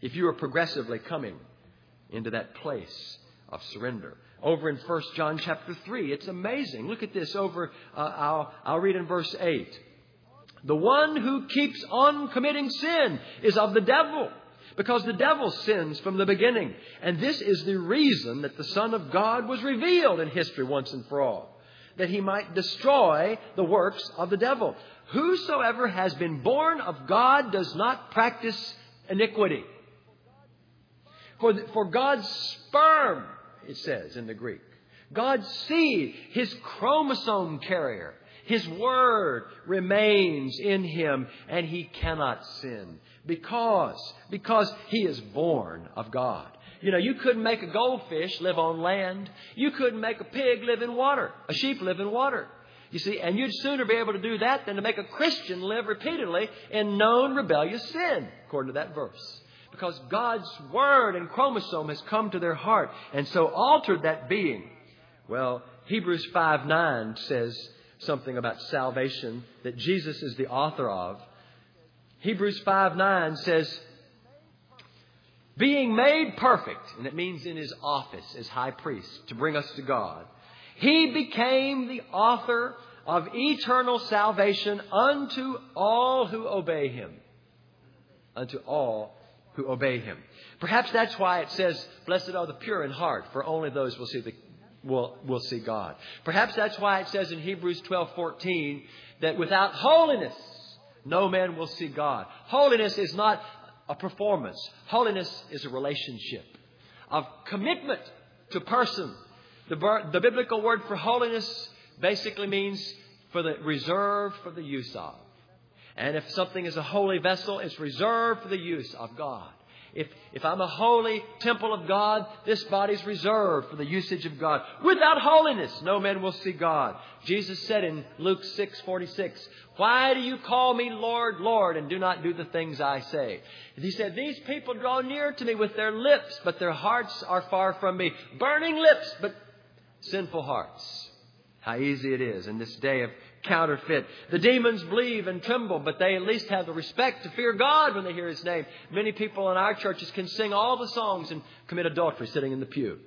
Speaker 1: If you are progressively coming into that place of surrender. Over in 1 John chapter 3, it's amazing. Look at this over, uh, I'll, I'll read in verse 8. The one who keeps on committing sin is of the devil, because the devil sins from the beginning. And this is the reason that the Son of God was revealed in history once and for all, that he might destroy the works of the devil. Whosoever has been born of God does not practice iniquity. For, the, for God's sperm, it says in the Greek, God's seed, his chromosome carrier, his word remains in him and he cannot sin because, because he is born of God. You know, you couldn't make a goldfish live on land. You couldn't make a pig live in water, a sheep live in water. You see, and you'd sooner be able to do that than to make a Christian live repeatedly in known rebellious sin, according to that verse because God's word and chromosome has come to their heart and so altered that being. Well, Hebrews 5 9 says something about salvation that Jesus is the author of. Hebrews 5 9 says, being made perfect, and it means in his office as high priest to bring us to God, he became the author of eternal salvation unto all who obey him. Unto all who obey him. Perhaps that's why it says, Blessed are the pure in heart, for only those will see the will, will see God. Perhaps that's why it says in Hebrews 12:14 that without holiness no man will see God. Holiness is not a performance. Holiness is a relationship of commitment to person. The, the biblical word for holiness basically means for the reserved for the use of. And if something is a holy vessel, it's reserved for the use of God. If, if I'm a holy temple of God, this body's reserved for the usage of God. Without holiness, no man will see God. Jesus said in Luke 6:46, "Why do you call me Lord, Lord, and do not do the things I say?" He said, "These people draw near to me with their lips, but their hearts are far from me. Burning lips, but sinful hearts." How easy it is in this day of counterfeit. The demons believe and tremble, but they at least have the respect to fear God when they hear His name. Many people in our churches can sing all the songs and commit adultery sitting in the pew.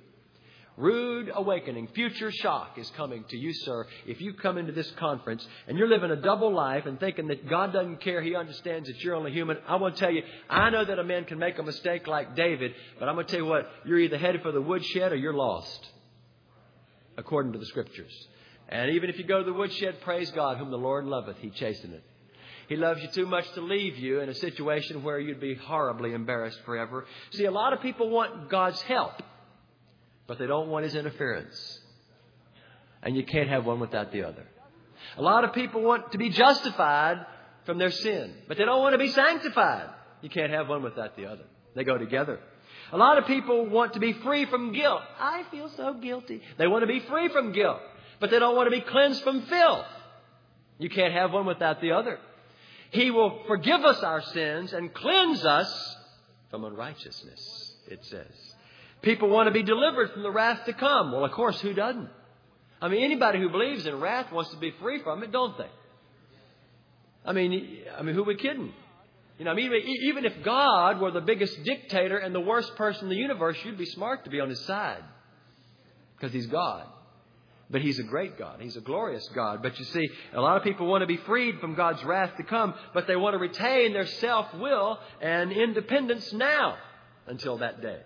Speaker 1: Rude awakening, future shock is coming to you, sir, if you come into this conference and you're living a double life and thinking that God doesn't care, He understands that you're only human. I want to tell you, I know that a man can make a mistake like David, but I'm going to tell you what, you're either headed for the woodshed or you're lost, according to the Scriptures. And even if you go to the woodshed, praise God, whom the Lord loveth, He chasteneth. He loves you too much to leave you in a situation where you'd be horribly embarrassed forever. See, a lot of people want God's help, but they don't want His interference. And you can't have one without the other. A lot of people want to be justified from their sin, but they don't want to be sanctified. You can't have one without the other. They go together. A lot of people want to be free from guilt. I feel so guilty. They want to be free from guilt but they don't want to be cleansed from filth. You can't have one without the other. He will forgive us our sins and cleanse us from unrighteousness, it says. People want to be delivered from the wrath to come. Well, of course, who doesn't? I mean, anybody who believes in wrath wants to be free from it, don't they? I mean, I mean, who are we kidding? You know, I mean, even if God were the biggest dictator and the worst person in the universe, you'd be smart to be on his side because he's God. But He's a great God. He's a glorious God. But you see, a lot of people want to be freed from God's wrath to come, but they want to retain their self will and independence now until that day.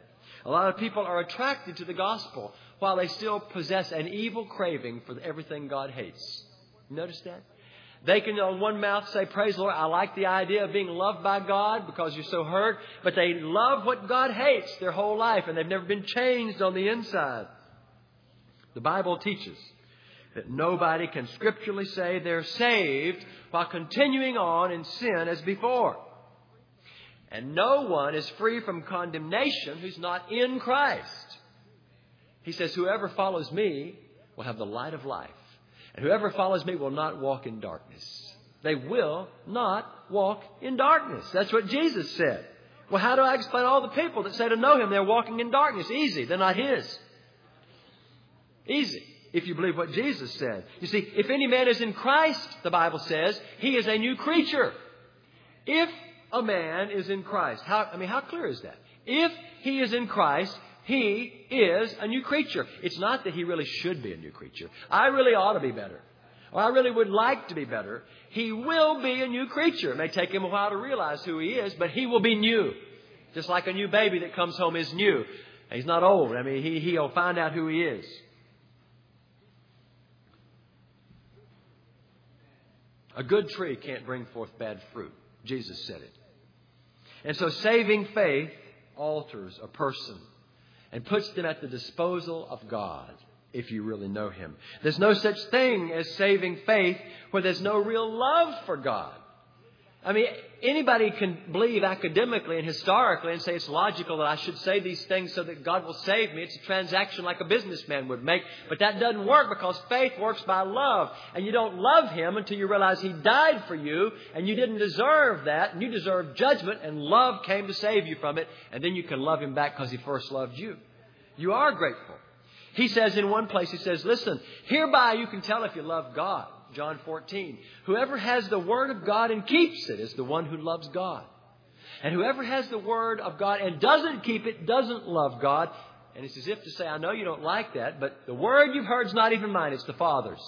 Speaker 1: A lot of people are attracted to the gospel while they still possess an evil craving for everything God hates. Notice that? They can on one mouth say, Praise the Lord, I like the idea of being loved by God because you're so hurt, but they love what God hates their whole life and they've never been changed on the inside. The Bible teaches that nobody can scripturally say they're saved while continuing on in sin as before. And no one is free from condemnation who's not in Christ. He says, Whoever follows me will have the light of life, and whoever follows me will not walk in darkness. They will not walk in darkness. That's what Jesus said. Well, how do I explain all the people that say to know Him they're walking in darkness? Easy, they're not His. Easy. If you believe what Jesus said. You see, if any man is in Christ, the Bible says, he is a new creature. If a man is in Christ, how, I mean, how clear is that? If he is in Christ, he is a new creature. It's not that he really should be a new creature. I really ought to be better. Or I really would like to be better. He will be a new creature. It may take him a while to realize who he is, but he will be new. Just like a new baby that comes home is new. He's not old. I mean, he, he'll find out who he is. A good tree can't bring forth bad fruit. Jesus said it. And so saving faith alters a person and puts them at the disposal of God if you really know Him. There's no such thing as saving faith where there's no real love for God. I mean, anybody can believe academically and historically and say it's logical that I should say these things so that God will save me. It's a transaction like a businessman would make. But that doesn't work because faith works by love. And you don't love Him until you realize He died for you and you didn't deserve that and you deserve judgment and love came to save you from it. And then you can love Him back because He first loved you. You are grateful. He says in one place, He says, listen, hereby you can tell if you love God. John 14. Whoever has the Word of God and keeps it is the one who loves God. And whoever has the Word of God and doesn't keep it doesn't love God. And it's as if to say, I know you don't like that, but the Word you've heard is not even mine, it's the Father's.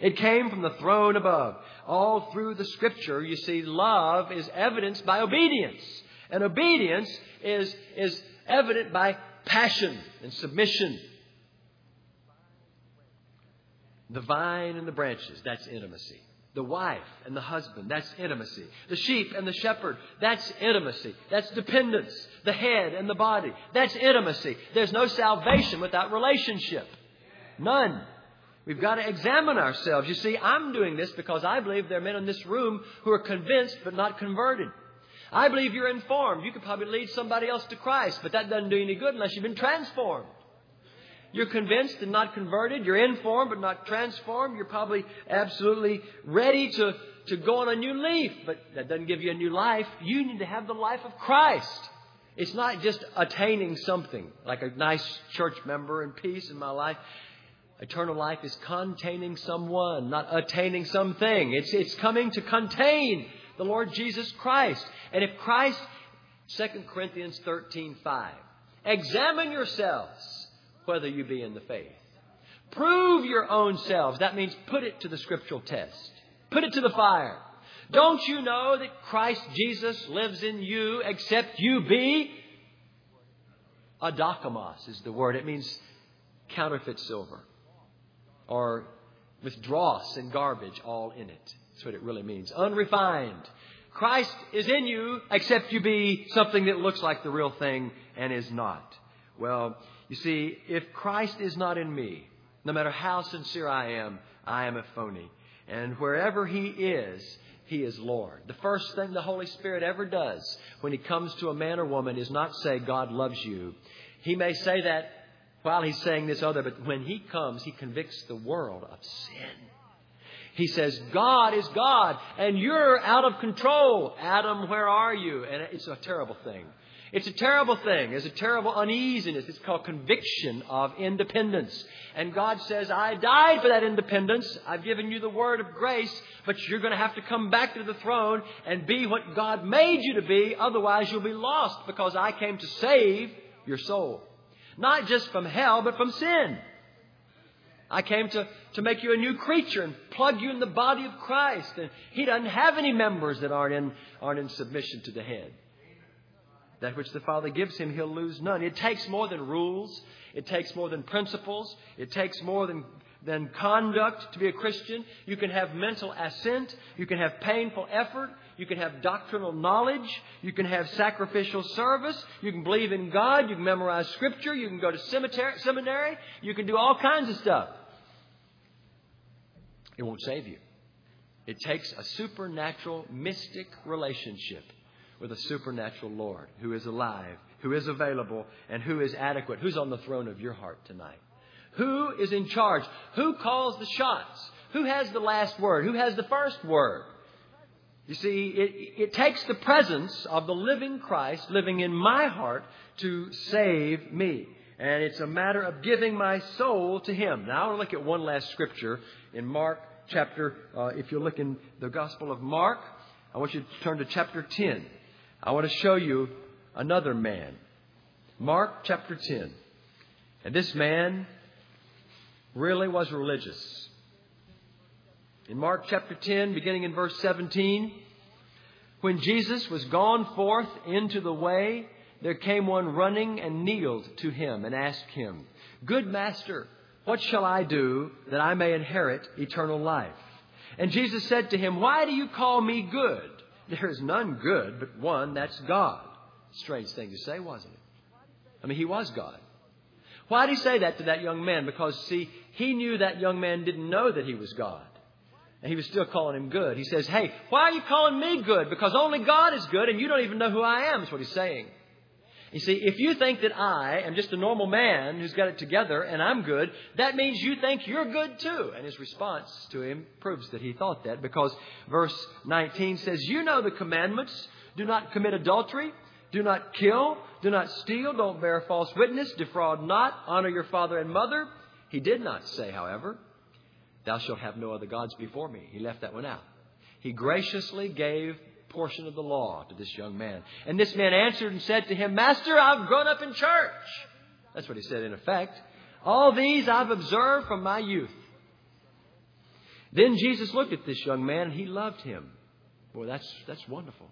Speaker 1: It came from the throne above. All through the Scripture, you see, love is evidenced by obedience. And obedience is, is evident by passion and submission the vine and the branches, that's intimacy. The wife and the husband, that's intimacy. The sheep and the shepherd, that's intimacy. That's dependence. The head and the body, that's intimacy. There's no salvation without relationship. None. We've got to examine ourselves. You see, I'm doing this because I believe there are men in this room who are convinced but not converted. I believe you're informed. You could probably lead somebody else to Christ, but that doesn't do any good unless you've been transformed. You're convinced and not converted. You're informed but not transformed. You're probably absolutely ready to, to go on a new leaf, but that doesn't give you a new life. You need to have the life of Christ. It's not just attaining something, like a nice church member and peace in my life. Eternal life is containing someone, not attaining something. It's, it's coming to contain the Lord Jesus Christ. And if Christ, 2 Corinthians 13, 5, examine yourselves whether you be in the faith. Prove your own selves. That means put it to the scriptural test. Put it to the fire. Don't you know that Christ Jesus lives in you except you be? Adokimos is the word. It means counterfeit silver or with dross and garbage all in it. That's what it really means. Unrefined. Christ is in you except you be something that looks like the real thing and is not. Well, you see, if Christ is not in me, no matter how sincere I am, I am a phony. And wherever He is, He is Lord. The first thing the Holy Spirit ever does when He comes to a man or woman is not say, God loves you. He may say that while He's saying this other, but when He comes, He convicts the world of sin. He says, God is God, and you're out of control. Adam, where are you? And it's a terrible thing. It's a terrible thing. It's a terrible uneasiness. It's called conviction of independence. And God says, I died for that independence. I've given you the word of grace, but you're going to have to come back to the throne and be what God made you to be. Otherwise, you'll be lost because I came to save your soul. Not just from hell, but from sin. I came to, to make you a new creature and plug you in the body of Christ. And He doesn't have any members that aren't in, aren't in submission to the head. That which the Father gives him, he'll lose none. It takes more than rules. It takes more than principles. It takes more than, than conduct to be a Christian. You can have mental assent. You can have painful effort. You can have doctrinal knowledge. You can have sacrificial service. You can believe in God. You can memorize Scripture. You can go to seminary. You can do all kinds of stuff. It won't save you. It takes a supernatural, mystic relationship with a supernatural Lord who is alive, who is available, and who is adequate. Who's on the throne of your heart tonight? Who is in charge? Who calls the shots? Who has the last word? Who has the first word? You see, it, it takes the presence of the living Christ living in my heart to save me. And it's a matter of giving my soul to Him. Now, I want to look at one last scripture in Mark chapter, uh, if you look in the Gospel of Mark, I want you to turn to chapter 10. I want to show you another man. Mark chapter 10. And this man really was religious. In Mark chapter 10, beginning in verse 17, when Jesus was gone forth into the way, there came one running and kneeled to him and asked him, Good master, what shall I do that I may inherit eternal life? And Jesus said to him, Why do you call me good? There is none good but one, that's God. Strange thing to say, wasn't it? I mean, he was God. Why did he say that to that young man? Because, see, he knew that young man didn't know that he was God. And he was still calling him good. He says, Hey, why are you calling me good? Because only God is good and you don't even know who I am, is what he's saying. You see, if you think that I am just a normal man who's got it together and I'm good, that means you think you're good too. And his response to him proves that he thought that because verse 19 says, You know the commandments. Do not commit adultery. Do not kill. Do not steal. Don't bear false witness. Defraud not. Honor your father and mother. He did not say, however, Thou shalt have no other gods before me. He left that one out. He graciously gave portion of the law to this young man. And this man answered and said to him, Master, I've grown up in church. That's what he said in effect. All these I've observed from my youth. Then Jesus looked at this young man and he loved him. Boy, that's, that's wonderful.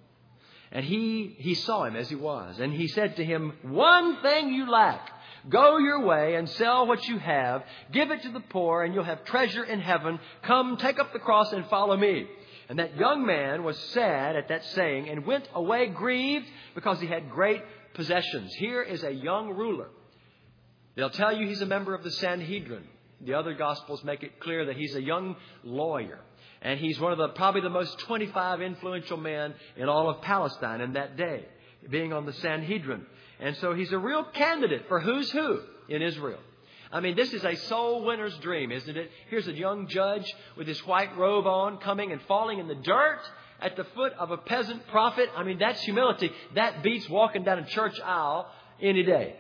Speaker 1: And he, he saw him as he was. And he said to him, One thing you lack. Go your way and sell what you have. Give it to the poor and you'll have treasure in heaven. Come, take up the cross and follow me. And that young man was sad at that saying and went away grieved because he had great possessions. Here is a young ruler. They'll tell you he's a member of the Sanhedrin. The other Gospels make it clear that he's a young lawyer. And he's one of the probably the most 25 influential men in all of Palestine in that day, being on the Sanhedrin. And so he's a real candidate for who's who in Israel. I mean, this is a soul winner's dream, isn't it? Here's a young judge with his white robe on coming and falling in the dirt at the foot of a peasant prophet. I mean, that's humility. That beats walking down a church aisle any day.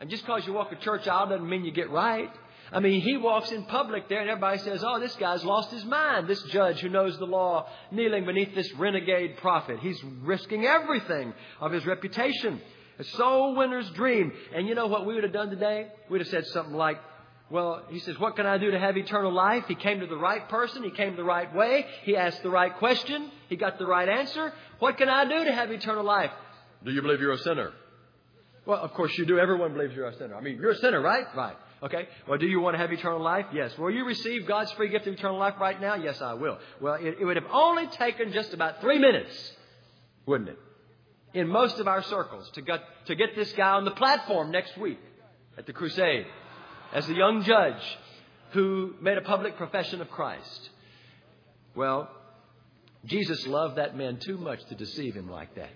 Speaker 1: And just because you walk a church aisle doesn't mean you get right. I mean, he walks in public there and everybody says, oh, this guy's lost his mind. This judge who knows the law kneeling beneath this renegade prophet. He's risking everything of his reputation. A soul winner's dream. And you know what we would have done today? We'd have said something like, well, he says, what can I do to have eternal life? He came to the right person. He came the right way. He asked the right question. He got the right answer. What can I do to have eternal life? Do you believe you're a sinner? Well, of course you do. Everyone believes you're a sinner. I mean, you're a sinner, right? Right. Okay. Well, do you want to have eternal life? Yes. Will you receive God's free gift of eternal life right now? Yes, I will. Well, it, it would have only taken just about three minutes, wouldn't it? In most of our circles to get, to get this guy on the platform next week at the crusade as the young judge who made a public profession of Christ. Well, Jesus loved that man too much to deceive him like that.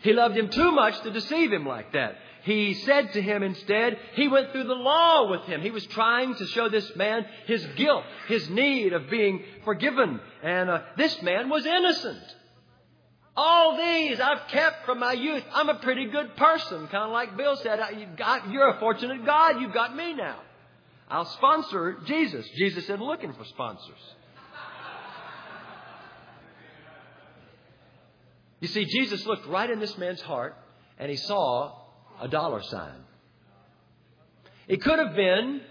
Speaker 1: He loved him too much to deceive him like that. He said to him instead, he went through the law with him. He was trying to show this man his guilt, his need of being forgiven. And uh, this man was innocent. All these I've kept from my youth. I'm a pretty good person. Kind of like Bill said, you're a fortunate God. You've got me now. I'll sponsor Jesus. Jesus said, looking for sponsors. You see, Jesus looked right in this man's heart and he saw a dollar sign. It could have been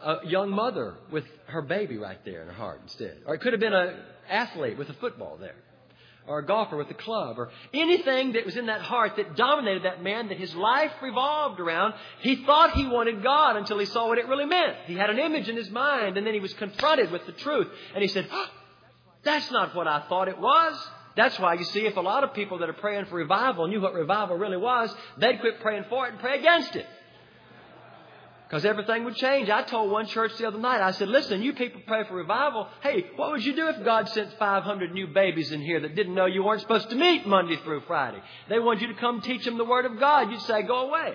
Speaker 1: a young mother with her baby right there in her heart instead. Or it could have been an athlete with a football there. Or a golfer with a club. Or anything that was in that heart that dominated that man that his life revolved around. He thought he wanted God until he saw what it really meant. He had an image in his mind and then he was confronted with the truth. And he said, oh, That's not what I thought it was. That's why you see if a lot of people that are praying for revival knew what revival really was, they'd quit praying for it and pray against it. Because everything would change. I told one church the other night, I said, listen, you people pray for revival. Hey, what would you do if God sent 500 new babies in here that didn't know you weren't supposed to meet Monday through Friday? They wanted you to come teach them the Word of God. You'd say, go away.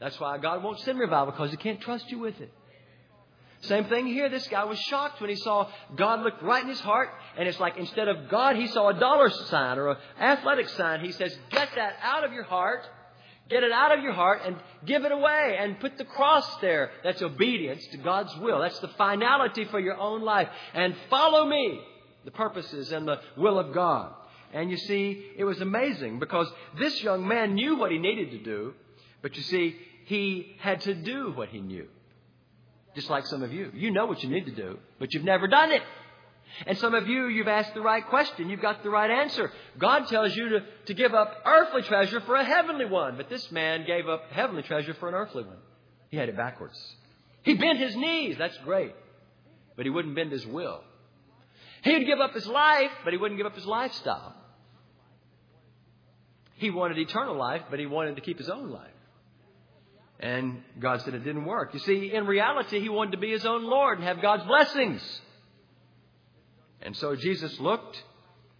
Speaker 1: That's why God won't send revival because He can't trust you with it. Same thing here. This guy was shocked when he saw God looked right in his heart, and it's like instead of God, he saw a dollar sign or an athletic sign. He says, Get that out of your heart. Get it out of your heart and give it away and put the cross there. That's obedience to God's will. That's the finality for your own life. And follow me, the purposes and the will of God. And you see, it was amazing because this young man knew what he needed to do, but you see, he had to do what he knew. Just like some of you. You know what you need to do, but you've never done it. And some of you, you've asked the right question. You've got the right answer. God tells you to, to give up earthly treasure for a heavenly one. But this man gave up heavenly treasure for an earthly one. He had it backwards. He bent his knees. That's great. But he wouldn't bend his will. He'd give up his life, but he wouldn't give up his lifestyle. He wanted eternal life, but he wanted to keep his own life. And God said it didn't work. You see, in reality, he wanted to be his own Lord and have God's blessings. And so Jesus looked,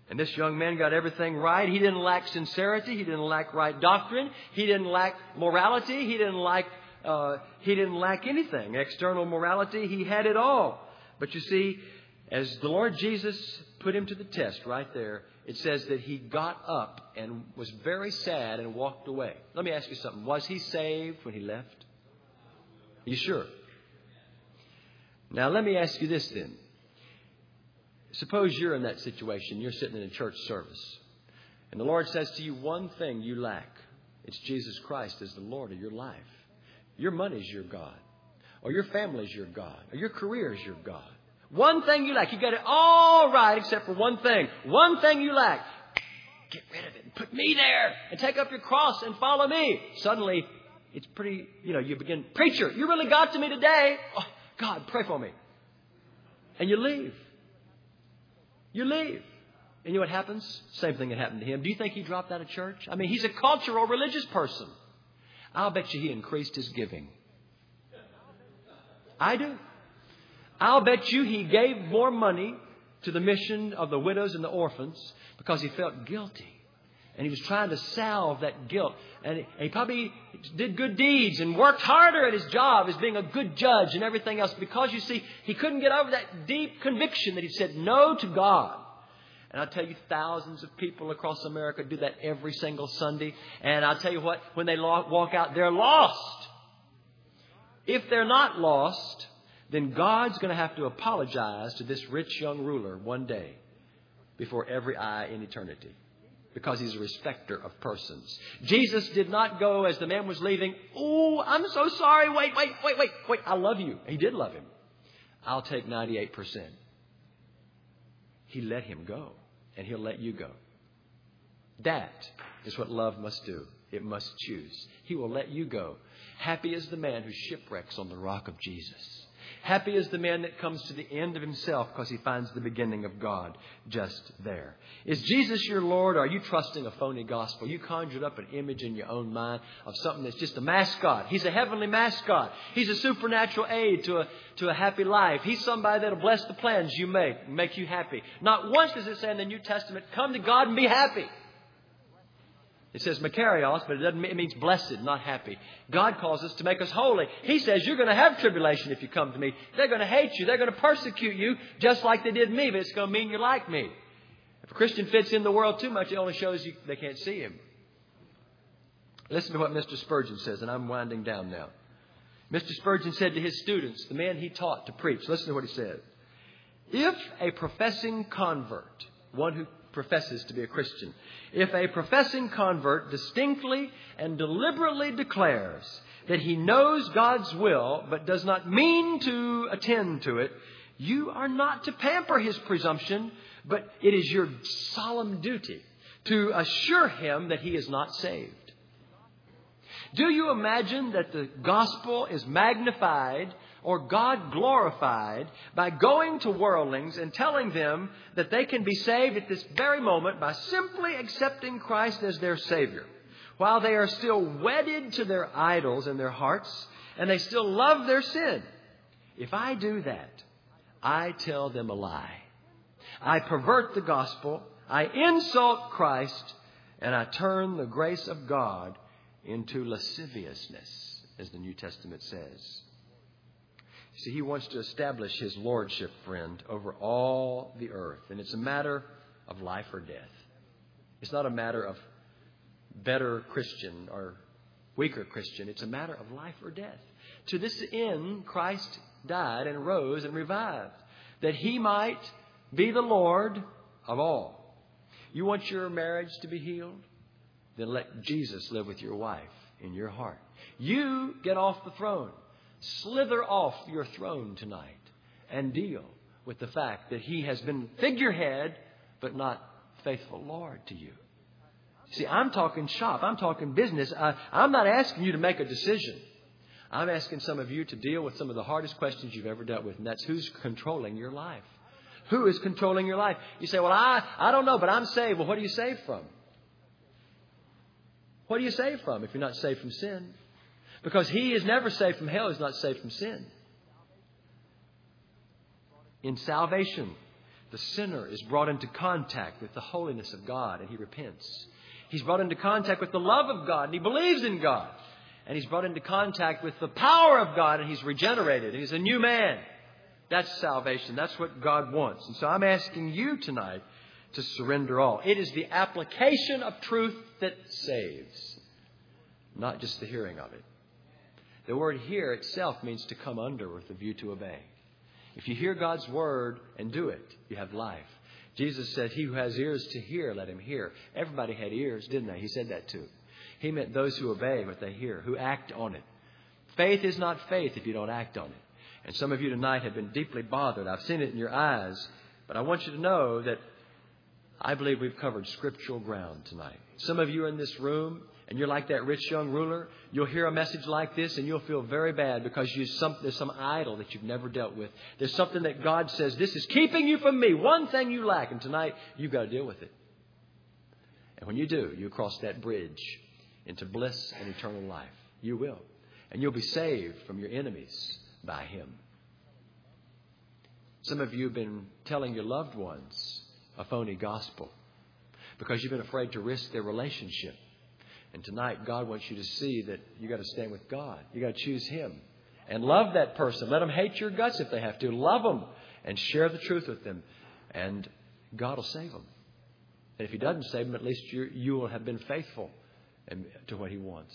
Speaker 1: and this young man got everything right. He didn't lack sincerity. He didn't lack right doctrine. He didn't lack morality. He didn't lack, uh, he didn't lack anything. External morality. He had it all. But you see, as the Lord Jesus put him to the test right there, it says that he got up and was very sad and walked away. Let me ask you something. Was he saved when he left? Are you sure? Now, let me ask you this then. Suppose you're in that situation. You're sitting in a church service. And the Lord says to you, one thing you lack. It's Jesus Christ as the Lord of your life. Your money's your God. Or your family's your God. Or your career is your God. One thing you lack. You got it all right except for one thing. One thing you lack. Get rid of it and put me there and take up your cross and follow me. Suddenly, it's pretty, you know, you begin, preacher, you really got to me today. Oh, God, pray for me. And you leave. You leave. And you know what happens? Same thing that happened to him. Do you think he dropped out of church? I mean, he's a cultural religious person. I'll bet you he increased his giving. I do. I'll bet you he gave more money to the mission of the widows and the orphans because he felt guilty. And he was trying to salve that guilt. And he probably did good deeds and worked harder at his job as being a good judge and everything else because you see, he couldn't get over that deep conviction that he said no to God. And I'll tell you, thousands of people across America do that every single Sunday. And I'll tell you what, when they walk out, they're lost. If they're not lost, then God's going to have to apologize to this rich young ruler one day before every eye in eternity because he's a respecter of persons. Jesus did not go as the man was leaving, Oh, I'm so sorry. Wait, wait, wait, wait, wait. I love you. He did love him. I'll take 98%. He let him go and He'll let you go. That is what love must do. It must choose. He will let you go. Happy is the man who shipwrecks on the rock of Jesus. Happy is the man that comes to the end of himself because he finds the beginning of God just there. Is Jesus your Lord? Or are you trusting a phony gospel? You conjured up an image in your own mind of something that's just a mascot. He's a heavenly mascot. He's a supernatural aid to a, to a happy life. He's somebody that'll bless the plans you make, make you happy. Not once does it say in the New Testament, come to God and be happy. It says Makarios, but it doesn't it means blessed, not happy. God calls us to make us holy. He says you're going to have tribulation if you come to me. They're going to hate you. They're going to persecute you just like they did me, but it's going to mean you're like me. If a Christian fits in the world too much, it only shows you they can't see him. Listen to what Mr. Spurgeon says, and I'm winding down now. Mr. Spurgeon said to his students, the man he taught to preach, listen to what he said. If a professing convert, one who professes to be a Christian. If a professing convert distinctly and deliberately declares that he knows God's will but does not mean to attend to it, you are not to pamper his presumption, but it is your solemn duty to assure him that he is not saved. Do you imagine that the gospel is magnified or God glorified by going to worldlings and telling them that they can be saved at this very moment by simply accepting Christ as their Savior. While they are still wedded to their idols in their hearts and they still love their sin. If I do that, I tell them a lie. I pervert the gospel, I insult Christ, and I turn the grace of God into lasciviousness, as the New Testament says. See, he wants to establish his lordship, friend, over all the earth. And it's a matter of life or death. It's not a matter of better Christian or weaker Christian. It's a matter of life or death. To this end, Christ died and rose and revived, that he might be the Lord of all. You want your marriage to be healed? Then let Jesus live with your wife in your heart. You get off the throne slither off your throne tonight and deal with the fact that he has been figurehead, but not faithful Lord to you. See, I'm talking shop. I'm talking business. I, I'm not asking you to make a decision. I'm asking some of you to deal with some of the hardest questions you've ever dealt with, and that's who's controlling your life. Who is controlling your life? You say, Well, I, I don't know, but I'm saved. Well, what are you saved from? What are you saved from if you're not saved from sin? Because he is never saved from hell, he's not saved from sin. In salvation, the sinner is brought into contact with the holiness of God and he repents. He's brought into contact with the love of God and he believes in God. And he's brought into contact with the power of God and he's regenerated. He's a new man. That's salvation. That's what God wants. And so I'm asking you tonight to surrender all. It is the application of truth that saves, not just the hearing of it. The word hear itself means to come under with a view to obey. If you hear God's word and do it, you have life. Jesus said, He who has ears to hear, let him hear. Everybody had ears, didn't they? He said that too. He meant those who obey what they hear, who act on it. Faith is not faith if you don't act on it. And some of you tonight have been deeply bothered. I've seen it in your eyes. But I want you to know that I believe we've covered scriptural ground tonight. Some of you in this room and you're like that rich young ruler, you'll hear a message like this and you'll feel very bad because some, there's some idol that you've never dealt with. There's something that God says, this is keeping you from me. One thing you lack, and tonight you've got to deal with it. And when you do, you cross that bridge into bliss and eternal life. You will. And you'll be saved from your enemies by Him. Some of you have been telling your loved ones a phony gospel because you've been afraid to risk their relationship. And tonight, God wants you to see that you got to stand with God. You got to choose Him and love that person. Let them hate your guts if they have to. Love them and share the truth with them, and God will save them. And if He doesn't save them, at least you, you will have been faithful to what He wants.